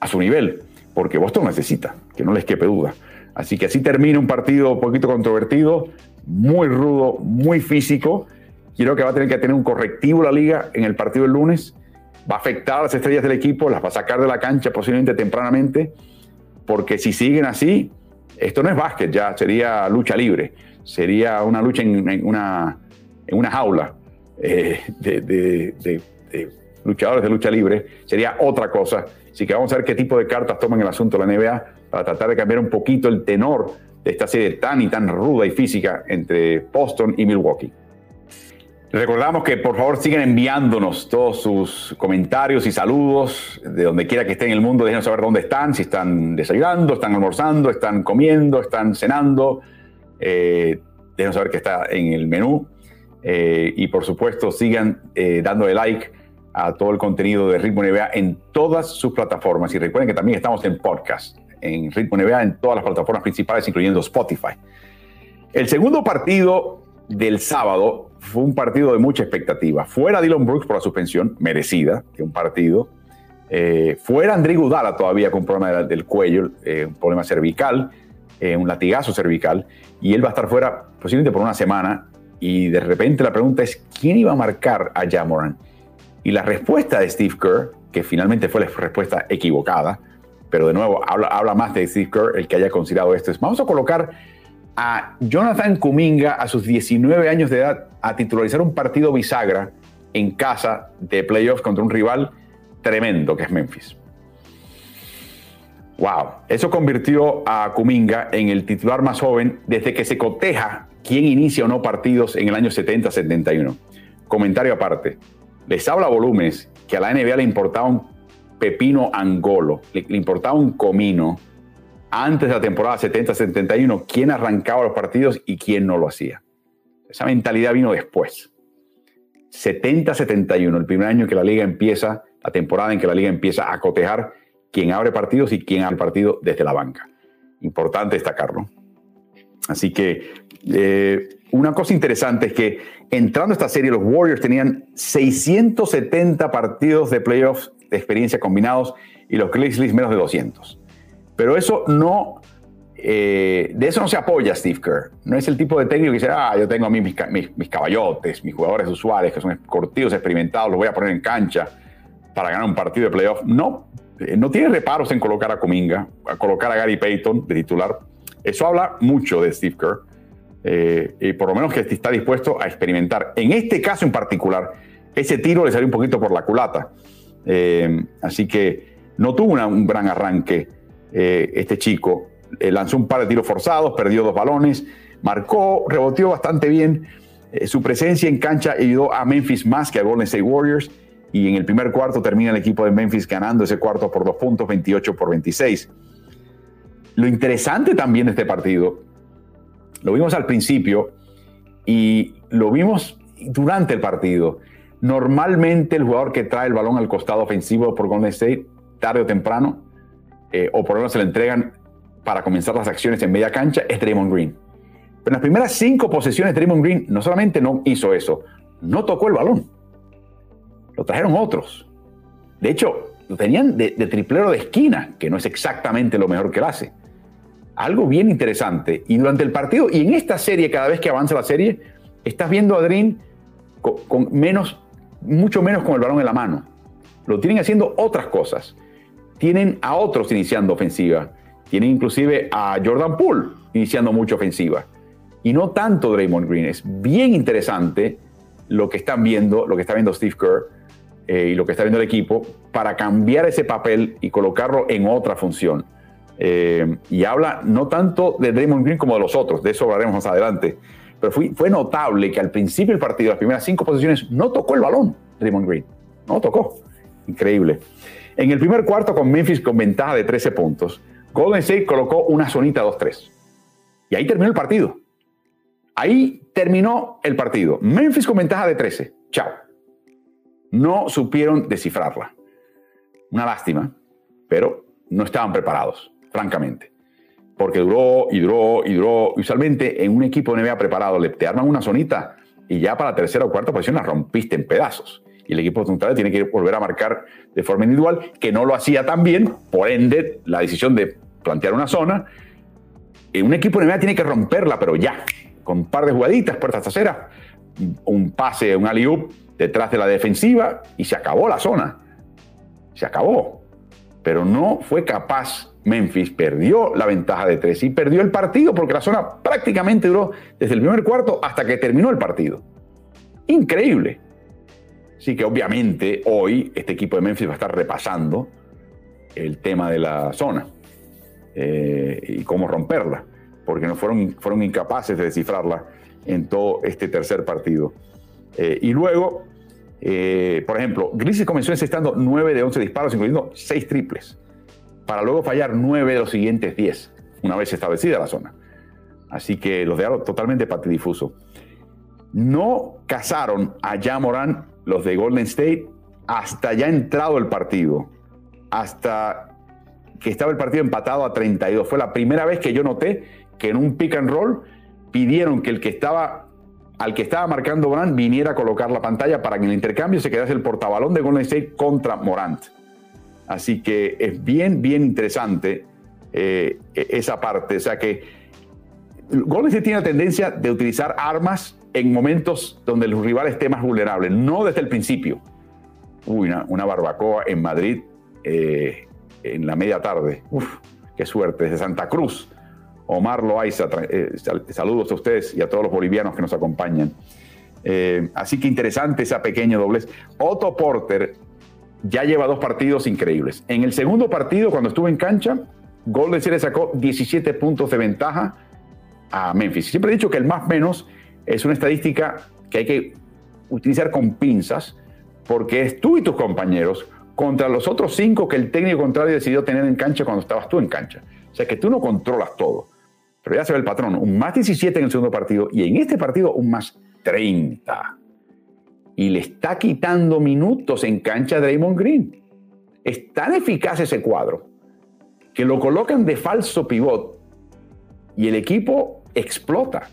a su nivel, porque Boston necesita, que no les quepe duda. Así que así termina un partido un poquito controvertido, muy rudo, muy físico. Creo que va a tener que tener un correctivo la liga en el partido del lunes. Va a afectar a las estrellas del equipo, las va a sacar de la cancha posiblemente tempranamente, porque si siguen así, esto no es básquet ya, sería lucha libre, sería una lucha en, una, en una jaula eh, de, de luchadores de lucha libre, sería otra cosa. Así que vamos a ver qué tipo de cartas toman el asunto la NBA para tratar de cambiar un poquito el tenor de esta serie tan y tan ruda y física entre Boston y Milwaukee. Recordamos que por favor sigan enviándonos todos sus comentarios y saludos de donde quiera que estén en el mundo. Déjenos saber dónde están, si están desayunando, están almorzando, están comiendo, están cenando. Eh, déjenos saber que está en el menú. Eh, y por supuesto sigan eh, dándole like a todo el contenido de Ritmo NBA en todas sus plataformas. Y recuerden que también estamos en podcast, en Ritmo NBA, en todas las plataformas principales, incluyendo Spotify. El segundo partido del sábado fue un partido de mucha expectativa. Fuera Dylan Brooks por la suspensión, merecida, de un partido. Eh, fuera André Gudala todavía con problema del cuello, eh, un problema cervical, eh, un latigazo cervical, y él va a estar fuera posiblemente por una semana. Y de repente la pregunta es, ¿quién iba a marcar a Jamoran? Y la respuesta de Steve Kerr, que finalmente fue la respuesta equivocada, pero de nuevo habla, habla más de Steve Kerr el que haya considerado esto, es vamos a colocar a Jonathan Kuminga a sus 19 años de edad a titularizar un partido bisagra en casa de playoffs contra un rival tremendo que es Memphis. Wow, eso convirtió a Kuminga en el titular más joven desde que se coteja quién inicia o no partidos en el año 70-71. Comentario aparte, les habla volúmenes que a la NBA le importaba un pepino angolo, le, importaba un comino antes de la temporada 70-71, quién arrancaba los partidos y quién no lo hacía. Esa mentalidad vino después. 70-71, el primer año que la liga empieza, la temporada en que la liga empieza a cotejar quién abre partidos y quién abre partido desde la banca. Importante destacarlo. Así que eh, una cosa interesante es que entrando a esta serie, los Warriors tenían 670 partidos de playoffs de experiencia combinados y los Grizzlies menos de 200. Pero eso no eh, de eso no se apoya Steve Kerr. No es el tipo de técnico que dice, ah, yo tengo a mis, mis, caballotes, mis jugadores usuales que son cortidos, experimentados, los voy a poner en cancha para ganar un partido de playoff. No, eh, no tiene reparos en colocar a Cominga, a colocar a Gary Payton de titular. Eso habla mucho de Steve Kerr. Eh, y por lo menos que está dispuesto a experimentar. En este caso en particular, ese tiro le salió un poquito por la culata. Así que no tuvo un gran arranque este chico. Eh, lanzó un par de tiros forzados, perdió dos balones, marcó, reboteó bastante bien. Eh, su presencia en cancha ayudó a Memphis más que a Golden State Warriors. Y en el primer cuarto termina el equipo de Memphis ganando ese cuarto por dos puntos, 28 por 26. Lo interesante también de este partido, lo vimos al principio y lo vimos durante el partido. Normalmente el jugador que trae el balón al costado ofensivo por Golden State, tarde o temprano, eh, o por lo menos se le entregan para comenzar las acciones en media cancha es Draymond Green. Pero en las primeras cinco posesiones, Draymond Green no solamente no hizo eso, no tocó el balón. Lo trajeron otros. De hecho, lo tenían de, triplero de esquina, que no es exactamente lo mejor que él hace. Algo bien interesante. Y durante el partido, y en esta serie, cada vez que avanza la serie, estás viendo a Green con, con menos, mucho menos con el balón en la mano. Lo tienen haciendo otras cosas. Tienen a otros iniciando ofensiva tiene inclusive a Jordan Poole iniciando mucha ofensiva. Y no tanto Draymond Green. Es bien interesante lo que están viendo, lo que está viendo Steve Kerr eh, y lo que está viendo el equipo para cambiar ese papel y colocarlo en otra función. Eh, y habla no tanto de Draymond Green como de los otros, de eso hablaremos más adelante. Pero fue, notable que al principio del partido, las primeras cinco posiciones, no tocó el balón Draymond Green. No tocó. Increíble. En el primer cuarto, con Memphis con ventaja de 13 puntos, Golden State colocó una zonita 2-3. Y ahí terminó el partido. Ahí terminó el partido. Memphis con ventaja de 13. Chao. No supieron descifrarla. Una lástima, pero no estaban preparados, francamente. Porque duró y duró y duró. Usualmente en un equipo de NBA preparado le te arman una zonita y ya para la tercera o cuarta posición la rompiste en pedazos. Y el equipo contrario tiene que volver a marcar de forma individual, que no lo hacía tan bien. Por ende, la decisión de plantear una zona. un equipo de NBA tiene que romperla, pero ya, con un par de jugaditas, puertas traseras, un pase, un alley detrás de la defensiva y se acabó la zona. Se acabó. Pero no fue capaz. Memphis perdió la ventaja de tres y perdió el partido porque la zona prácticamente duró desde el primer cuarto hasta que terminó el partido. Increíble. Así que obviamente hoy este equipo de Memphis va a estar repasando el tema de la zona. Eh, y cómo romperla, porque no fueron, fueron incapaces de descifrarla en todo este tercer partido. Eh, y luego, eh, por ejemplo, Grizzlies comenzó encestando 9 de 11 disparos, incluyendo 6 triples, para luego fallar 9 de los siguientes 10, una vez establecida la zona. Así que los dejaron totalmente patidifuso. No cazaron a Jamoran los de Golden State hasta ya entrado el partido, hasta que estaba el partido empatado a 32. Fue la primera vez que yo noté que en un pick and roll pidieron que el que estaba al que estaba marcando Morant viniera a colocar la pantalla para que en el intercambio se quedase el portabalón de Golden State contra Morant. Así que es bien, bien interesante eh, e-, esa parte. O sea que Golden State tiene la tendencia de utilizar armas en momentos donde el rival esté más vulnerable, no desde el principio. Uy, una, barbacoa en Madrid eh, en la media tarde. Uf, qué suerte, desde Santa Cruz. Omar Loaiza, eh, saludos a ustedes y a todos los bolivianos que nos acompañan. Eh, así que interesante esa pequeña doblez. Otto Porter ya lleva dos partidos increíbles. En el segundo partido, cuando estuvo en cancha, Golden State sacó 17 puntos de ventaja a Memphis. Siempre he dicho que el más menos es una estadística que hay que utilizar con pinzas porque es tú y tus compañeros contra los otros cinco que el técnico contrario decidió tener en cancha cuando estabas tú en cancha. O sea que tú no controlas todo. Pero ya se ve el patrón, un más 17 en el segundo partido y en este partido un más 30. Y le está quitando minutos en cancha a Draymond Green. Es tan eficaz ese cuadro que lo colocan de falso pivot y el equipo explota.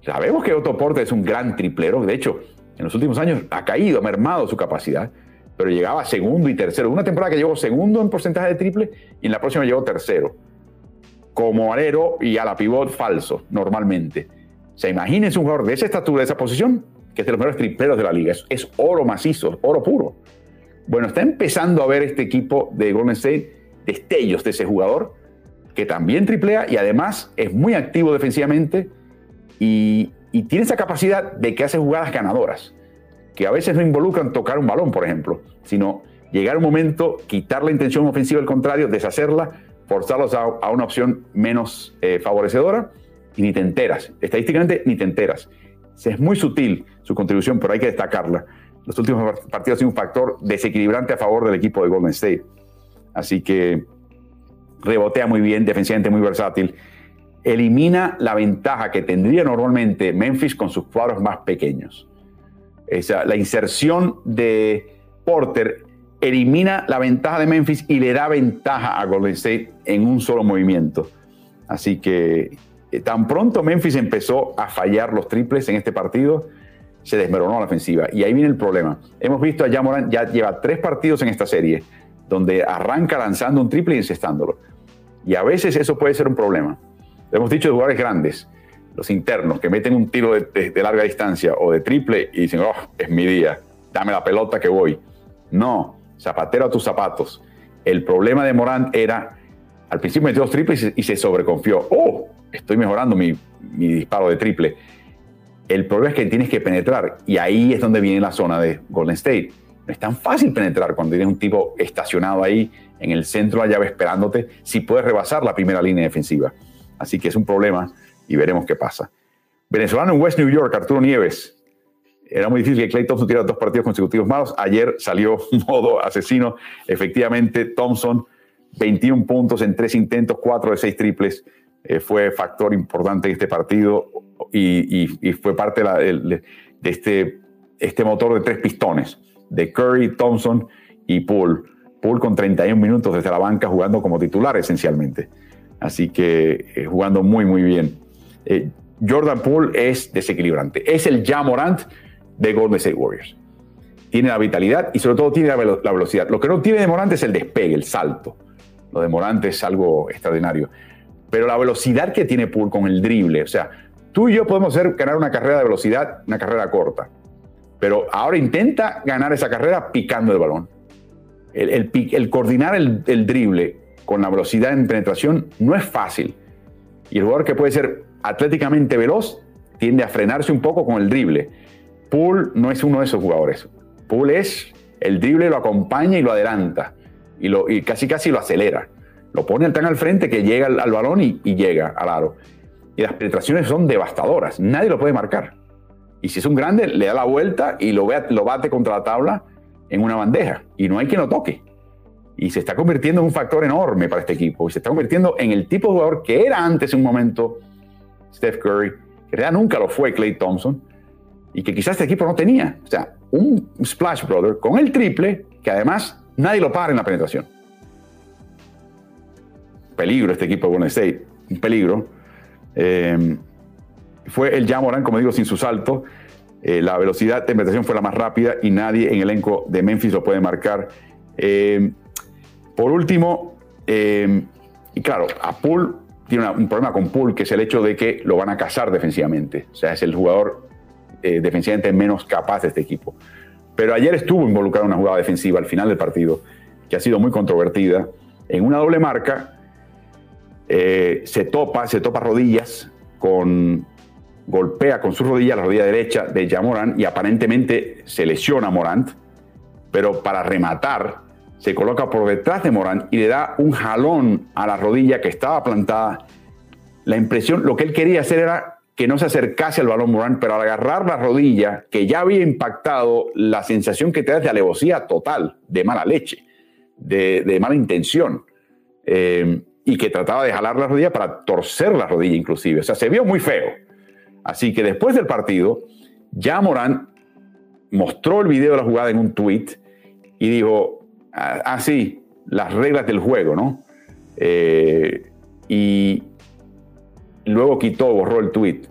Sabemos que Otto Porter es un gran triplero, de hecho, en los últimos años ha caído, ha mermado su capacidad, pero llegaba segundo y tercero. Una temporada que llegó segundo en porcentaje de triple y en la próxima llegó tercero. Como arero y a la pivot falso, normalmente. O sea, imagínense un jugador de esa estatura, de esa posición, que es de los mejores tripleros de la liga. Es, oro macizo, oro puro. Bueno, está empezando a ver este equipo de Golden State destellos de ese jugador, que también triplea y además es muy activo defensivamente y, y tiene esa capacidad de que hace jugadas ganadoras que a veces no involucran tocar un balón, por ejemplo, sino llegar un momento, quitar la intención ofensiva del contrario, deshacerla, forzarlos a, una opción menos eh, favorecedora y ni te enteras. Estadísticamente ni te enteras. Es muy sutil su contribución, pero hay que destacarla. Los últimos partidos han sido un factor desequilibrante a favor del equipo de Golden State. Así que rebotea muy bien, defensivamente muy versátil. Elimina la ventaja que tendría normalmente Memphis con sus cuadros más pequeños la inserción de Porter elimina la ventaja de Memphis y le da ventaja a Golden State en un solo movimiento. Así que eh, tan pronto Memphis empezó a fallar los triples en este partido, se desmeronó la ofensiva. Y ahí viene el problema. Hemos visto a Jamoran, ya lleva tres partidos en esta serie, donde arranca lanzando un triple y encestándolo. Y a veces eso puede ser un problema. Hemos dicho de jugadores grandes los internos que meten un tiro de, larga distancia o de triple y dicen, oh, es mi día, dame la pelota que voy. No, zapatero a tus zapatos. El problema de Morant era, al principio metió dos triples y se, sobreconfió. Oh, estoy mejorando mi, mi disparo de triple. El problema es que tienes que penetrar y ahí es donde viene la zona de Golden State. No es tan fácil penetrar cuando tienes un tipo estacionado ahí en el centro de la llave esperándote si puedes rebasar la primera línea defensiva. Así que es un problema y veremos qué pasa. Venezolano en West New York, Arturo Nieves. Era muy difícil que Clay Thompson tuviera dos partidos consecutivos malos. Ayer salió modo asesino. Efectivamente, Thompson, 21 puntos en tres intentos, 4 de 6 triples. Eh, fue factor importante en este partido y, fue parte de, este, este motor de tres pistones, de Curry, Thompson y Poole. Poole con 31 minutos desde la banca jugando como titular esencialmente. Así que eh, jugando muy, muy bien. Eh, Jordan Poole es desequilibrante. Es el Jamorant de Golden State Warriors. Tiene la vitalidad y sobre todo tiene la, velocidad. Lo que no tiene de Morant es el despegue, el salto. Lo de Morant es algo extraordinario. Pero la velocidad que tiene Poole con el drible, o sea, tú y yo podemos hacer, ganar una carrera de velocidad, una carrera corta. Pero ahora intenta ganar esa carrera picando el balón. El, coordinar el, el drible con la velocidad en penetración no es fácil. Y el jugador que puede ser atléticamente veloz tiende a frenarse un poco con el drible. Poole no es uno de esos jugadores. Poole es el drible lo acompaña y lo adelanta y, casi casi lo acelera. Lo pone tan al frente que llega al, balón y, llega al aro. Y las penetraciones son devastadoras. Nadie lo puede marcar. Y si es un grande, le da la vuelta y lo, bate contra la tabla en una bandeja. Y no hay quien lo toque. Y se está convirtiendo en un factor enorme para este equipo. Y se está convirtiendo en el tipo de jugador que era antes en un momento Steph Curry, que realidad nunca lo fue Clay Thompson, y que quizás este equipo no tenía. O sea, un Splash Brother con el triple, que además nadie lo para en la penetración. Peligro este equipo de Golden State, un peligro. Eh, fue el Jamoran, como digo, sin su salto. Eh, la velocidad de penetración fue la más rápida y nadie en el elenco de Memphis lo puede marcar. Eh, por último, y claro, a Poole tiene un problema con Poole, que es el hecho de que lo van a cazar defensivamente. O sea, es el jugador eh, defensivamente menos capaz de este equipo. Pero ayer estuvo involucrado en una jugada defensiva al final del partido, que ha sido muy controvertida. En una doble marca, eh, se topa, se topa rodillas con. golpea con su rodilla, la rodilla derecha de Jamoran, y aparentemente se lesiona a Morant. Pero para rematar, se coloca por detrás de Morán y le da un jalón a la rodilla que estaba plantada. La impresión, lo que él quería hacer era que no se acercase al balón Morán, pero al agarrar la rodilla, que ya había impactado, la sensación que te da de alevosía total, de mala leche, de, mala intención, eh, y que trataba de jalar la rodilla para torcer la rodilla inclusive. O sea, se vio muy feo. Así que después del partido, ya Morán mostró el video de la jugada en un tweet y dijo, así, ah, ah, las reglas del juego, ¿no? Eh, y luego quitó, borró el tweet.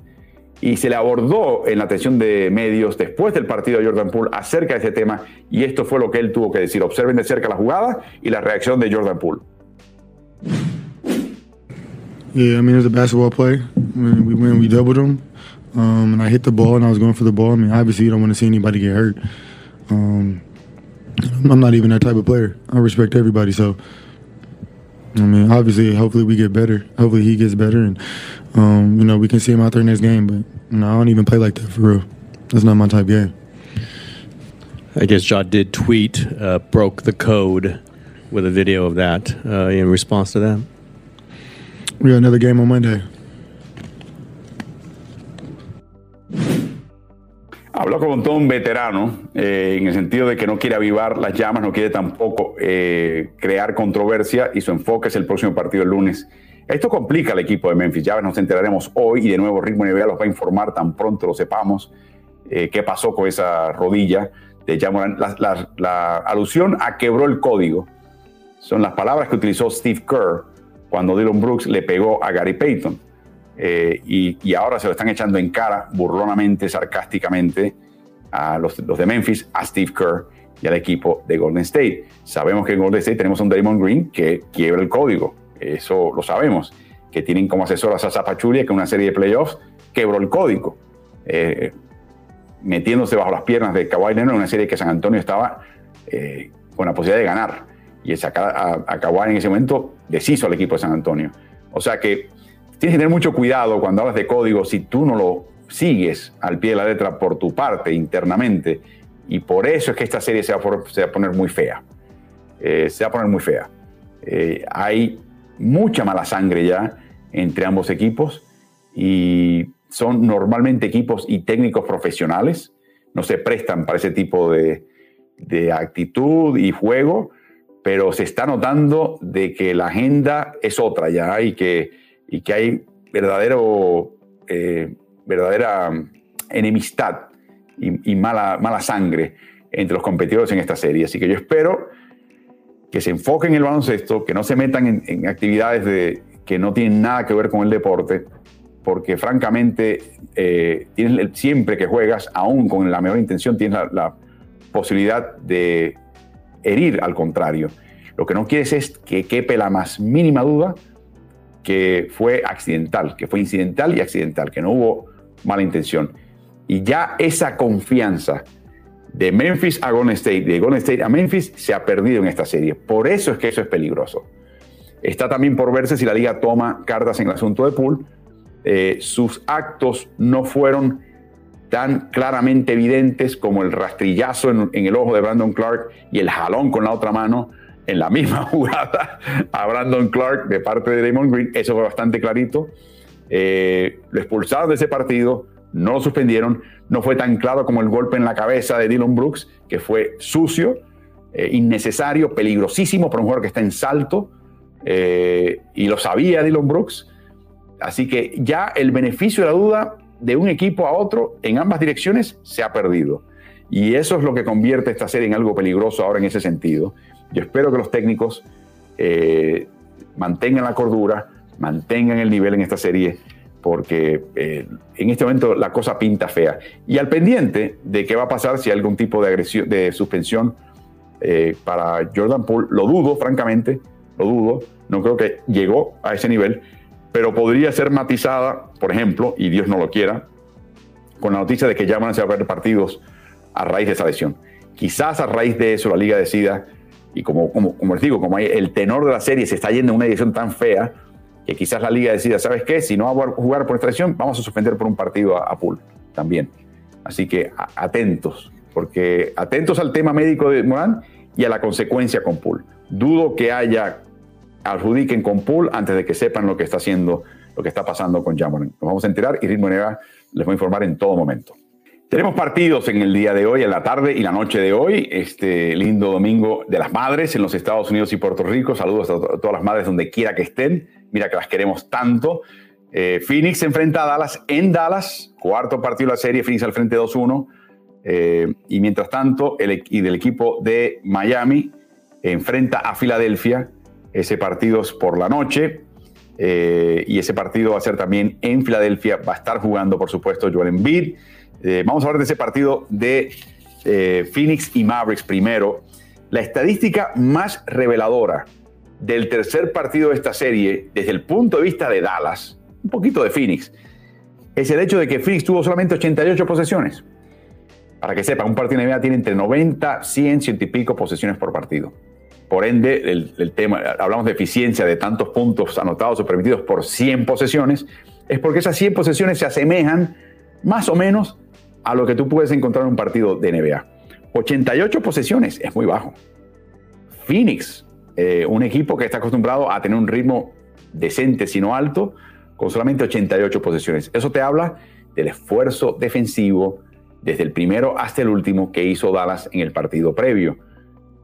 Y se le abordó en la atención de medios después del partido de Jordan Poole acerca de ese tema. Y esto fue lo que él tuvo que decir. Observen de cerca la jugada y la reacción de Jordan Poole. Yeah, I mean, it's a basketball play. I mean, we win, we doubled them. Um, and I hit the ball and I was going for the ball. I mean, obviously, you don't want to see anybody get hurt. Um, I'm not even that type of player. I respect everybody. So, I mean, obviously, hopefully we get better. Hopefully he gets better, and um, you know we can see him out there next game. But you know, I don't even play like that for real. That's not my type game. I guess Ja did tweet, uh, broke the code with a video of that uh, in response to that. We got another game on Monday. Habló con un un veterano, eh, en el sentido de que no quiere avivar las llamas, no quiere tampoco eh, crear controversia y su enfoque es el próximo partido el lunes. Esto complica al equipo de Memphis. Ya nos enteraremos hoy y de nuevo Ritmo NBA los va a informar tan pronto lo sepamos eh, qué pasó con esa rodilla de Jamoran. La, la, alusión a quebró el código son las palabras que utilizó Steve Kerr cuando Dylan Brooks le pegó a Gary Payton. Eh, y, ahora se lo están echando en cara burlonamente, sarcásticamente a los, de Memphis, a Steve Kerr y al equipo de Golden State. Sabemos que en Golden State tenemos a un Draymond Green que quiebra el código, eso lo sabemos, que tienen como asesor a Sasa Pachulia, que en una serie de playoffs quebró el código, eh, metiéndose bajo las piernas de Kawhi Leonard en una serie que San Antonio estaba eh, con la posibilidad de ganar. Y sacar a, a Kawhi en ese momento deshizo al equipo de San Antonio. O sea que Tienes que tener mucho cuidado cuando hablas de código si tú no lo sigues al pie de la letra por tu parte internamente. Y por eso es que esta serie se va a, poner muy fea. Eh, se va a poner muy fea. Eh, hay mucha mala sangre ya entre ambos equipos y son normalmente equipos y técnicos profesionales. No se prestan para ese tipo de, de actitud y juego, pero se está notando de que la agenda es otra ya y que y que hay verdadero, eh, verdadera enemistad y, mala, mala sangre entre los competidores en esta serie. Así que yo espero que se enfoquen en el baloncesto, que no se metan en, actividades de, que no tienen nada que ver con el deporte, porque francamente eh, siempre que juegas, aún con la mejor intención, tienes la, la, posibilidad de herir al contrario. Lo que no quieres es que quepe la más mínima duda que fue accidental, que fue incidental y accidental, que no hubo mala intención. Y ya esa confianza de Memphis a Golden State, de Golden State a Memphis, se ha perdido en esta serie. Por eso es que eso es peligroso. Está también por verse si la liga toma cartas en el asunto de Poole. Eh, sus actos no fueron tan claramente evidentes como el rastrillazo en, en, el ojo de Brandon Clark y el jalón con la otra mano en la misma jugada a Brandon Clark de parte de Damon Green. Eso fue bastante clarito. Eh, lo expulsaron de ese partido, no lo suspendieron. No fue tan claro como el golpe en la cabeza de Dylan Brooks, que fue sucio, eh, innecesario, peligrosísimo para un jugador que está en salto. Eh, y lo sabía Dylan Brooks. Así que ya el beneficio de la duda de un equipo a otro en ambas direcciones se ha perdido. Y eso es lo que convierte esta serie en algo peligroso ahora en ese sentido. Yo espero que los técnicos eh, mantengan la cordura, mantengan el nivel en esta serie, porque eh, en este momento la cosa pinta fea. Y al pendiente de qué va a pasar si hay algún tipo de, agresión, de suspensión eh, para Jordan Poole, lo dudo, francamente, lo dudo. No creo que llegó a ese nivel, pero podría ser matizada, por ejemplo, y Dios no lo quiera, con la noticia de que ya van a haber partidos a raíz de esa lesión. Quizás a raíz de eso la liga decida y como, como, como les digo, como el tenor de la serie se está yendo en una edición tan fea, que quizás la liga decida, ¿sabes qué? Si no va a jugar por esta edición, vamos a suspender por un partido a, a Pool también. Así que atentos, porque atentos al tema médico de Morán y a la consecuencia con Pool. Dudo que haya adjudiquen con Pool antes de que sepan lo que está haciendo lo que está pasando con Jamoran. Nos vamos a enterar y Ritmo NBA les voy a informar en todo momento. Tenemos partidos en el día de hoy, en la tarde y la noche de hoy, este lindo domingo de las madres en los Estados Unidos y Puerto Rico. Saludos a, todas las madres donde quiera que estén. Mira que las queremos tanto. Eh, Phoenix enfrenta a Dallas en Dallas, cuarto partido de la serie, Phoenix al frente 2-1. Eh, y mientras tanto, el, y del equipo de Miami enfrenta a Filadelfia. Ese partido es por la noche. Eh, y ese partido va a ser también en Filadelfia. Va a estar jugando, por supuesto, Joel Embiid. Eh, vamos a hablar de ese partido de eh, Phoenix y Mavericks primero. La estadística más reveladora del tercer partido de esta serie, desde el punto de vista de Dallas, un poquito de Phoenix, es el hecho de que Phoenix tuvo solamente 88 posesiones. Para que sepan, un partido de NBA tiene entre 90, 100, 100 y pico posesiones por partido. Por ende, el, tema, hablamos de eficiencia de tantos puntos anotados o permitidos por 100 posesiones, es porque esas 100 posesiones se asemejan más o menos a lo que tú puedes encontrar en un partido de NBA. 88 posesiones es muy bajo. Phoenix, eh, un equipo que está acostumbrado a tener un ritmo decente, sino alto, con solamente 88 posesiones. Eso te habla del esfuerzo defensivo desde el primero hasta el último que hizo Dallas en el partido previo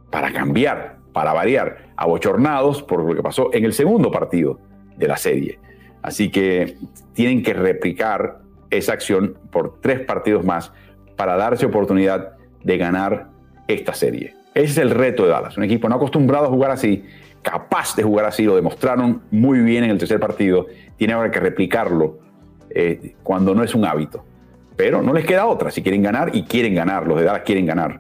para cambiar para variar, abochornados por lo que pasó en el segundo partido de la serie. Así que tienen que replicar esa acción por tres partidos más para darse oportunidad de ganar esta serie. Ese es el reto de Dallas, un equipo no acostumbrado a jugar así, capaz de jugar así, lo demostraron muy bien en el tercer partido, tiene ahora que replicarlo eh, cuando no es un hábito. Pero no les queda otra, si quieren ganar y quieren ganar, los de Dallas quieren ganar.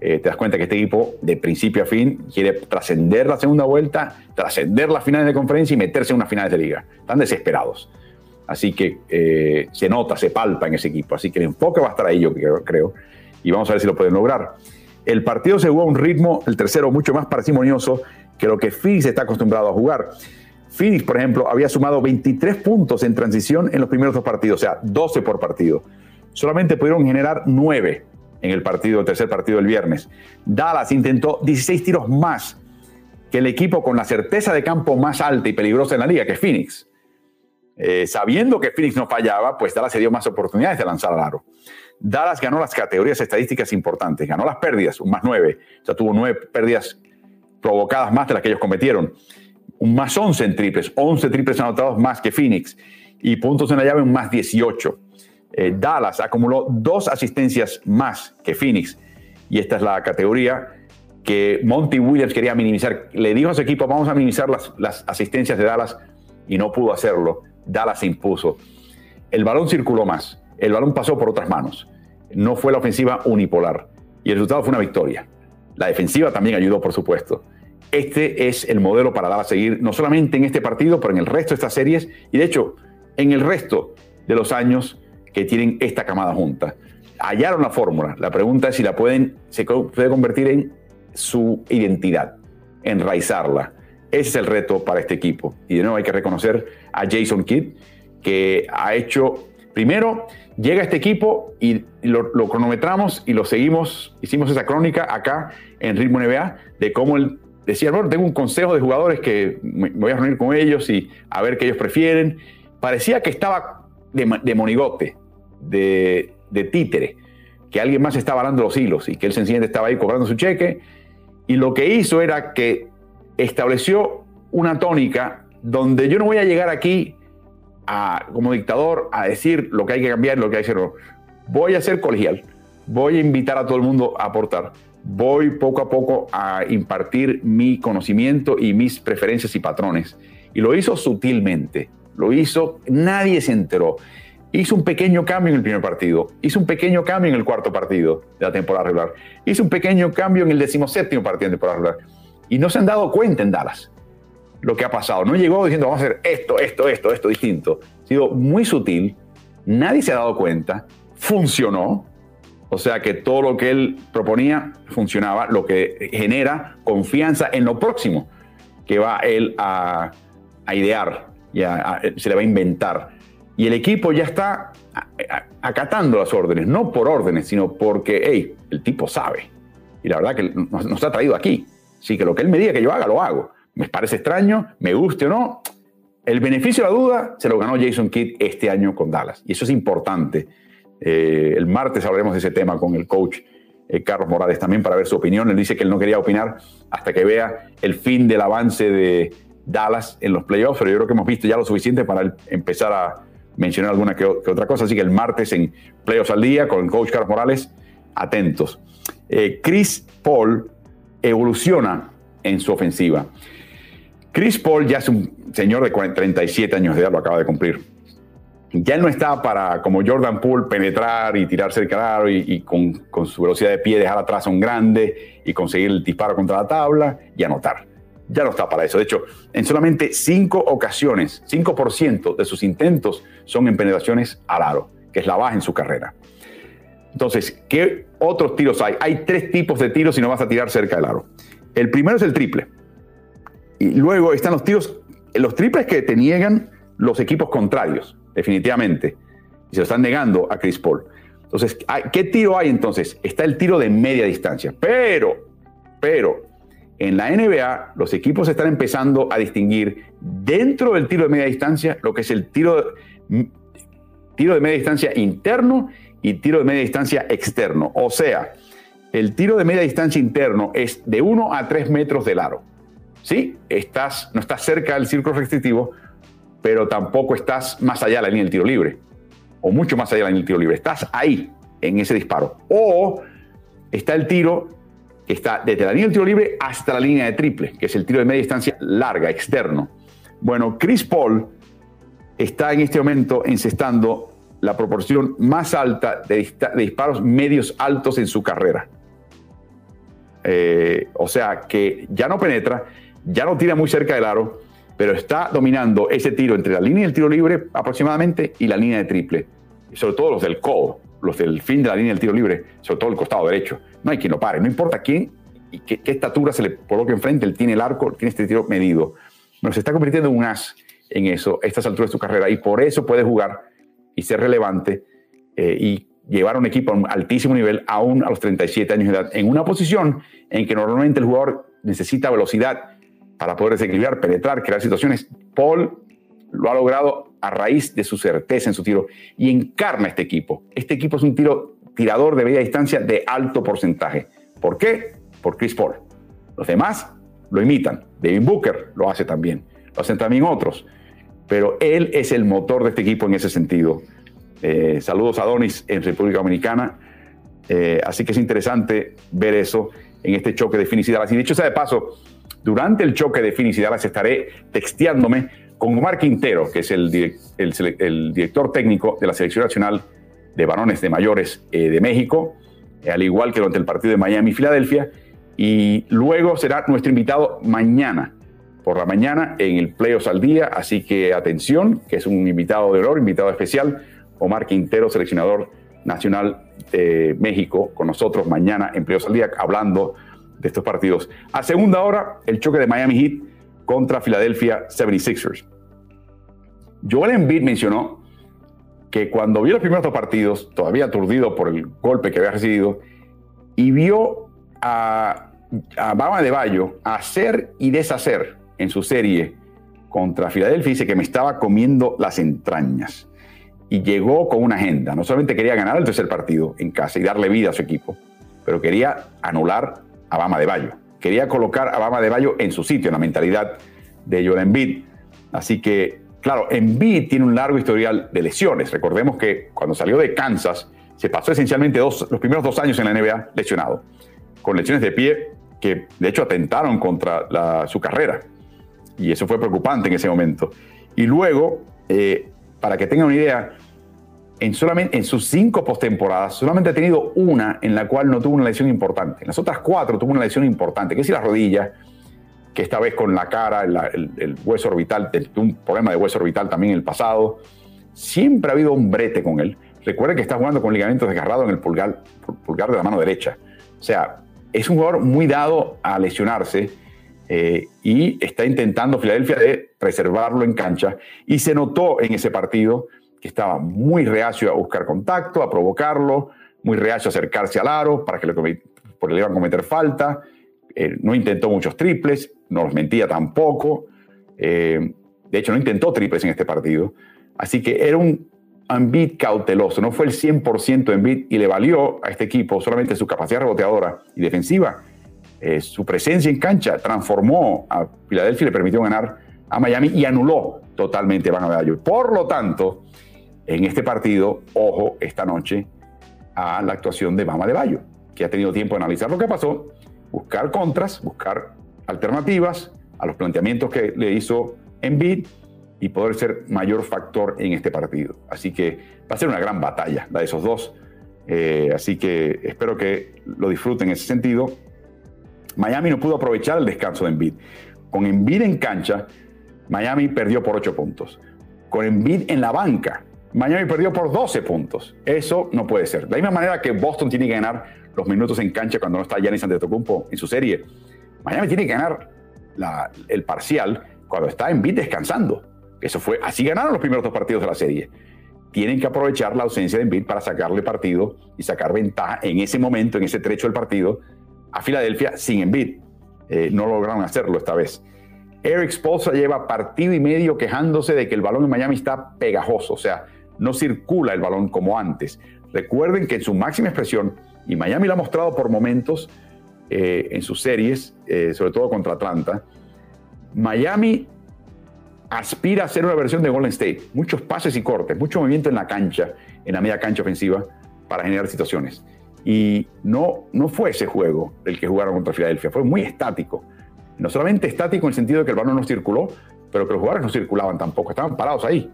Eh, te das cuenta que este equipo, de principio a fin, quiere trascender la segunda vuelta, trascender las finales de conferencia y meterse en unas finales de liga. Están desesperados. Así que eh, se nota, se palpa en ese equipo. Así que el enfoque va a estar ahí, yo creo, Y vamos a ver si lo pueden lograr. El partido se jugó a un ritmo, el tercero, mucho más parsimonioso que lo que Phoenix está acostumbrado a jugar. Phoenix, por ejemplo, había sumado 23 puntos en transición en los primeros dos partidos, o sea, 12 por partido. Solamente pudieron generar 9 en el partido, el tercer partido del viernes. Dallas intentó 16 tiros más que el equipo con la certeza de campo más alta y peligrosa en la liga, que es Phoenix. Eh, sabiendo que Phoenix no fallaba, pues Dallas se dio más oportunidades de lanzar al aro. Dallas ganó las categorías estadísticas importantes, ganó las pérdidas, un más nueve, o sea, tuvo nueve pérdidas provocadas más de las que ellos cometieron, un más once en triples, once triples anotados más que Phoenix, y puntos en la llave un más 18. Eh, Dallas acumuló dos asistencias más que Phoenix. Y esta es la categoría que Monty Williams quería minimizar. Le dijo a su equipo, vamos a minimizar las, las asistencias de Dallas y no pudo hacerlo. Dallas se impuso. El balón circuló más. El balón pasó por otras manos. No fue la ofensiva unipolar. Y el resultado fue una victoria. La defensiva también ayudó, por supuesto. Este es el modelo para Dallas seguir, no solamente en este partido, pero en el resto de estas series y de hecho en el resto de los años que tienen esta camada junta. Hallaron la fórmula. La pregunta es si la pueden, se puede convertir en su identidad, enraizarla. Ese es el reto para este equipo. Y de nuevo hay que reconocer a Jason Kidd, que ha hecho, primero, llega este equipo y lo, cronometramos y lo seguimos, hicimos esa crónica acá en Ritmo NBA, de cómo él decía, bueno, tengo un consejo de jugadores que me voy a reunir con ellos y a ver qué ellos prefieren. Parecía que estaba de monigote, de, títere, que alguien más estaba dando los hilos y que él sencillamente estaba ahí cobrando su cheque. Y lo que hizo era que estableció una tónica donde yo no voy a llegar aquí a, como dictador a decir lo que hay que cambiar lo que hay que hacer. Voy a ser colegial, voy a invitar a todo el mundo a aportar, voy poco a poco a impartir mi conocimiento y mis preferencias y patrones. Y lo hizo sutilmente, lo hizo, nadie se enteró. Hizo un pequeño cambio en el primer partido, hizo un pequeño cambio en el cuarto partido de la temporada regular, hizo un pequeño cambio en el decimoséptimo partido de temporada regular. Y no se han dado cuenta en Dallas lo que ha pasado. No llegó diciendo vamos a hacer esto, esto, esto, esto distinto. Ha sido muy sutil, nadie se ha dado cuenta, funcionó. O sea que todo lo que él proponía funcionaba, lo que genera confianza en lo próximo que va él a, idear, y se le va a inventar y el equipo ya está acatando las órdenes, no por órdenes, sino porque, hey, el tipo sabe. Y la verdad que nos, ha traído aquí. Así que lo que él me diga que yo haga, lo hago. Me parece extraño, me guste o no, El beneficio de la duda se lo ganó Jason Kidd este año con Dallas. Y eso es importante. Eh, el martes hablaremos de ese tema con el coach eh, Carlos Morales también para ver su opinión. Él dice que él no quería opinar hasta que vea el fin del avance de Dallas en los playoffs, pero yo creo que hemos visto ya lo suficiente para empezar a mencionar alguna que, otra cosa. Así que el martes en Playoffs al Día con el coach Carlos Morales, atentos. Eh, Chris Paul evoluciona en su ofensiva. Chris Paul ya es un señor de 37 años de edad, lo acaba de cumplir. Ya no está para, como Jordan Poole, penetrar y tirarse el claro y, con, con, su velocidad de pie dejar atrás a un grande y conseguir el disparo contra la tabla y anotar. Ya no está para eso. De hecho, en solamente cinco ocasiones, 5% de sus intentos son en penetraciones al aro, que es la baja en su carrera. Entonces, ¿qué otros tiros hay? Hay tres tipos de tiros si no vas a tirar cerca del aro. El primero es el triple. Y luego están los tiros, los triples que te niegan los equipos contrarios, definitivamente. Y se lo están negando a Chris Paul. Entonces, ¿qué tiro hay entonces? Está el tiro de media distancia. Pero, pero, en la NBA los equipos están empezando a distinguir dentro del tiro de media distancia lo que es el tiro, tiro de media distancia interno y tiro de media distancia externo. O sea, el tiro de media distancia interno es de 1 a 3 metros del aro. Sí, estás, no estás cerca del círculo restrictivo, pero tampoco estás más allá de la línea del tiro libre, o mucho más allá de la línea del tiro libre. Estás ahí, en ese disparo. O está el tiro que está desde la línea del tiro libre hasta la línea de triple, que es el tiro de media distancia larga, externo. Bueno, Chris Paul está en este momento encestando la proporción más alta de, disparos medios altos en su carrera. Eh, o sea que ya no penetra, ya no tira muy cerca del aro, pero está dominando ese tiro entre la línea del tiro libre aproximadamente y la línea de triple. Sobre todo los del codo, los del fin de la línea del tiro libre, sobre todo el costado derecho. No hay quien lo pare, no importa quién y qué, estatura se le coloque enfrente, él tiene el arco, tiene este tiro medido. Pero se está convirtiendo en un as en eso, estas alturas de su carrera, y por eso puede jugar y ser relevante eh, y llevar un equipo a un altísimo nivel aún a los 37 años de edad, en una posición en que normalmente el jugador necesita velocidad para poder desequilibrar, penetrar, crear situaciones. Paul lo ha logrado a raíz de su certeza en su tiro y encarna este equipo. Este equipo es un tiro tirador de media distancia de alto porcentaje. ¿Por qué? Por Chris Paul. Los demás lo imitan. Devin Booker lo hace también. Lo hacen también otros pero él es el motor de este equipo en ese sentido. Eh, saludos a Donis en República Dominicana. Eh, así que es interesante ver eso en este choque de Phoenix y dicho sea de paso, durante el choque de Phoenix estaré texteándome con Omar Quintero, que es el, director técnico de la Selección Nacional de Varones de Mayores eh, de México, al igual que durante el partido de Miami y Filadelfia. Y luego será nuestro invitado mañana por la mañana en el Playoffs al Día. Así que atención, que es un invitado de honor, invitado especial, Omar Quintero, seleccionador nacional de México, con nosotros mañana en Playoffs al Día, hablando de estos partidos. A segunda hora, el choque de Miami Heat contra Philadelphia 76ers. Joel Embiid mencionó que cuando vio los primeros dos partidos, todavía aturdido por el golpe que había recibido, y vio a, a Bama de Bayo hacer y deshacer en su serie contra Filadelfia, dice que me estaba comiendo las entrañas. Y llegó con una agenda. No solamente quería ganar el tercer partido en casa y darle vida a su equipo, pero quería anular a Bama de Bayo. Quería colocar a Bama de Bayo en su sitio, en la mentalidad de Joel Embiid. Así que, claro, Embiid tiene un largo historial de lesiones. Recordemos que cuando salió de Kansas, se pasó esencialmente los primeros dos años en la NBA lesionado, con lesiones de pie que de hecho atentaron contra su carrera y eso fue preocupante en ese momento. Y luego, eh, para que tengan una idea, en, solamente, en sus cinco postemporadas solamente ha tenido una en la cual no tuvo una lesión importante. En las otras cuatro tuvo una lesión importante, que es la rodilla, que esta vez con la cara, el, hueso orbital, un problema de hueso orbital también en el pasado. Siempre ha habido un brete con él. Recuerden que está jugando con ligamentos desgarrados en el pulgar, pulgar de la mano derecha. O sea, es un jugador muy dado a lesionarse eh, y está intentando Filadelfia de preservarlo en cancha. Y se notó en ese partido que estaba muy reacio a buscar contacto, a provocarlo, muy reacio a acercarse al aro para que le, porque le iban a cometer falta. Eh, no intentó muchos triples, no los mentía tampoco. Eh, De hecho, no intentó triples en este partido. Así que era un Embiid cauteloso. No fue el 100% Embiid y le valió a este equipo solamente su capacidad reboteadora y defensiva. Eh, su presencia en cancha transformó a Filadelfia y le permitió ganar a Miami y anuló totalmente Bam Adebayo. Por lo tanto, en este partido, ojo, esta noche, a la actuación de Bama de Bayo, que ha tenido tiempo de analizar lo que pasó, buscar contras, buscar alternativas a los planteamientos que le hizo Embiid y poder ser mayor factor en este partido. Así que va a ser una gran batalla la de esos dos. Eh, así que espero que lo disfruten en ese sentido. Miami no pudo aprovechar el descanso de Embiid. Con Embiid en cancha, Miami perdió por 8 puntos. Con Embiid en la banca, Miami perdió por 12 puntos. Eso no puede ser. De la misma manera que Boston tiene que ganar los minutos en cancha cuando no está Giannis Antetokounmpo en su serie, Miami tiene que ganar el parcial cuando está beat descansando. Eso fue, así ganaron los primeros dos partidos de la serie. Tienen que aprovechar la ausencia de Embiid para sacarle partido y sacar ventaja en ese momento, en ese trecho del partido, a Filadelfia sin Embiid. Eh, no lograron hacerlo esta vez. Eric Spoelstra lleva partido y medio quejándose de que el balón en Miami está pegajoso, o sea, no circula el balón como antes. Recuerden que en su máxima expresión, y Miami lo ha mostrado por momentos eh, en sus series, eh, sobre todo contra Atlanta, Miami aspira a ser una versión de Golden State. Muchos pases y cortes, mucho movimiento en la cancha, en la media cancha ofensiva, para generar situaciones. Y no, no fue ese juego el que jugaron contra Filadelfia, fue muy estático. No solamente estático en el sentido de que el balón no circuló, pero que los jugadores no circulaban tampoco, estaban parados ahí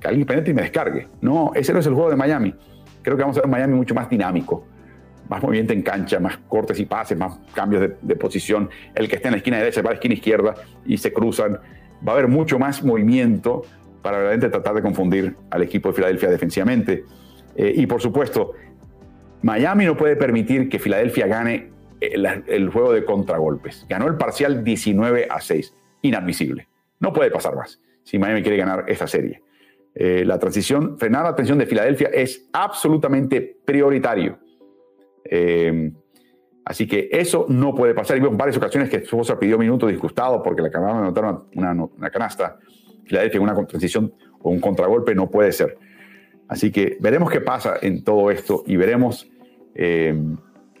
que alguien penetre y me descargue. No, ese no es el juego de Miami. Creo que vamos a ver un Miami mucho más dinámico, más movimiento en cancha, más cortes y pases, más cambios de, posición. El que esté en la esquina derecha va a la esquina izquierda y se cruzan. Va a haber mucho más movimiento para realmente tratar de confundir al equipo de Filadelfia defensivamente. Eh, y por supuesto, Miami no puede permitir que Filadelfia gane el, el, juego de contragolpes. Ganó el parcial 19 a 6. Inadmisible. No puede pasar más si Miami quiere ganar esta serie. Eh, la transición, frenar la tensión de Filadelfia es absolutamente prioritario. Eh, así que eso no puede pasar. Y en varias ocasiones que su esposa pidió minutos disgustado porque le acababan de anotar una, una, canasta. Filadelfia en una transición o un contragolpe no puede ser. Así que veremos qué pasa en todo esto y veremos eh,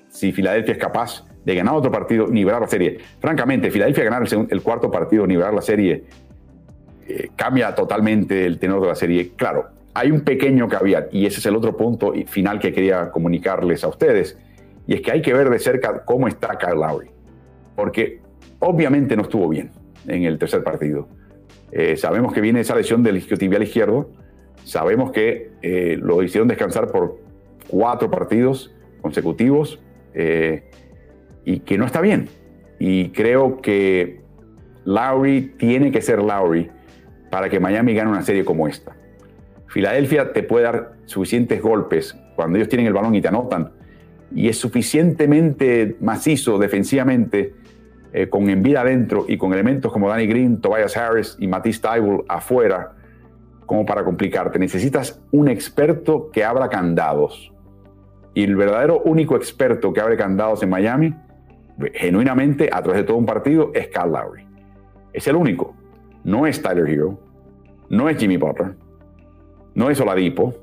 si Filadelfia es capaz de ganar otro partido, nivelar la serie. Francamente, Filadelfia ganar el, cuarto partido, nivelar la serie eh, cambia totalmente el tenor de la serie. Claro, hay un pequeño caveat y ese es el otro punto final que quería comunicarles a ustedes y es que hay que ver de cerca cómo está Kyle Lowry, porque obviamente no estuvo bien en el tercer partido. Eh, sabemos que viene esa lesión del isquiotibial izquierdo, sabemos que eh, lo hicieron descansar por cuatro partidos consecutivos y que no está bien. Y creo que Lowry tiene que ser Lowry para que Miami gane una serie como esta. Filadelfia te puede dar suficientes golpes cuando ellos tienen el balón y te anotan, y es suficientemente macizo defensivamente eh, con envida adentro y con elementos como Danny Green, Tobias Harris y Matisse Tybul afuera como para complicarte. Necesitas un experto que abra candados. Y el verdadero único experto que abre candados en Miami, genuinamente, a través de todo un partido, es Carl Lowry. Es el único no es Tyler Hero, no es Jimmy Butler, no es Oladipo.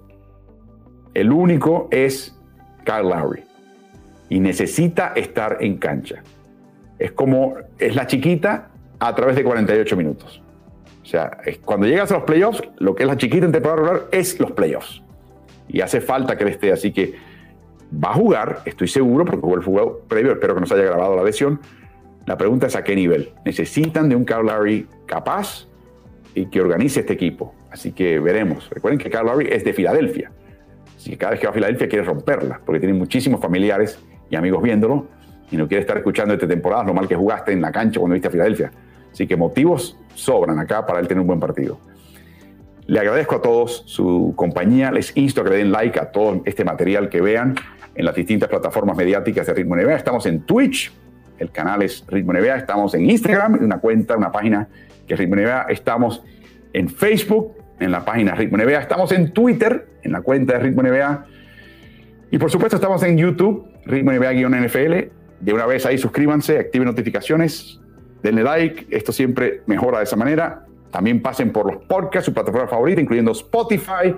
El único es Kyle Lowry. Y necesita estar en cancha. Es como, es la chiquita a través de 48 minutos. O sea, cuando llegas a los playoffs, lo que es la chiquita en temporada regular es los playoffs. Y hace falta que él esté. Así que va a jugar, estoy seguro, porque jugó el fútbol previo, espero que no se haya grabado la lesión, la pregunta es a qué nivel. Necesitan de un Kyle Lowry capaz y que organice este equipo. Así que veremos. Recuerden que Kyle Lowry es de Filadelfia. Así que cada vez que va a Filadelfia quiere romperla, porque tiene muchísimos familiares y amigos viéndolo y no quiere estar escuchando esta temporada lo mal que jugaste en la cancha cuando viste a Filadelfia. Así que motivos sobran acá para él tener un buen partido. Le agradezco a todos su compañía. Les insto a que le den like a todo este material que vean en las distintas plataformas mediáticas de Ritmo NBA. Estamos en Twitch, el canal es Ritmo NBA. Estamos en Instagram, una cuenta, una página que es Ritmo NBA. Estamos en Facebook, en la página Ritmo NBA. Estamos en Twitter, en la cuenta de Ritmo NBA. Y por supuesto estamos en YouTube, Ritmo NBA-NFL. De una vez ahí suscríbanse, activen notificaciones, denle like. Esto siempre mejora de esa manera. También pasen por los podcasts, su plataforma favorita, incluyendo Spotify.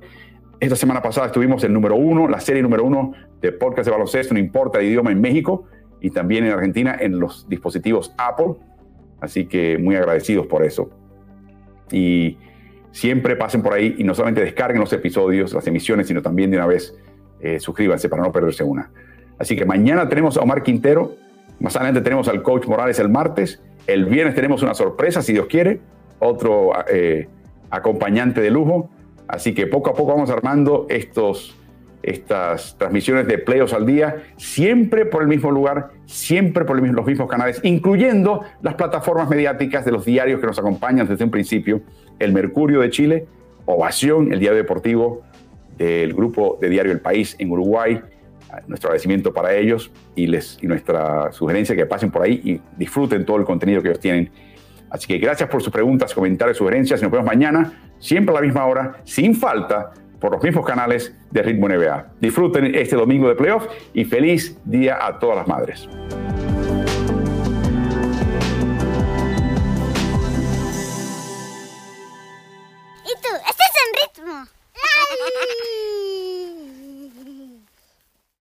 Esta semana pasada estuvimos en número uno, la serie número uno de podcast de baloncesto, no importa el idioma, en México y también en Argentina en los dispositivos Apple. Así que muy agradecidos por eso. Y siempre pasen por ahí y no solamente descarguen los episodios, las emisiones, sino también de una vez eh, suscríbanse para no perderse una. Así que mañana tenemos a Omar Quintero, más adelante tenemos al coach Morales el martes, el viernes tenemos una sorpresa, si Dios quiere, otro eh, acompañante de lujo. Así que poco a poco vamos armando estos, estas transmisiones de playoffs al día, siempre por el mismo lugar, siempre por los mismos canales, incluyendo las plataformas mediáticas de los diarios que nos acompañan desde un principio, el Mercurio de Chile, Ovación, el diario deportivo del grupo de diario El País en Uruguay nuestro agradecimiento para ellos y, les, y nuestra sugerencia que pasen por ahí y disfruten todo el contenido que ellos tienen. Así que gracias por sus preguntas, comentarios, sugerencias. Nos vemos mañana, siempre a la misma hora, sin falta, por los mismos canales de Ritmo NBA. Disfruten este domingo de playoff y feliz día a todas las madres. ¿Y tú? ¿Estás en ritmo?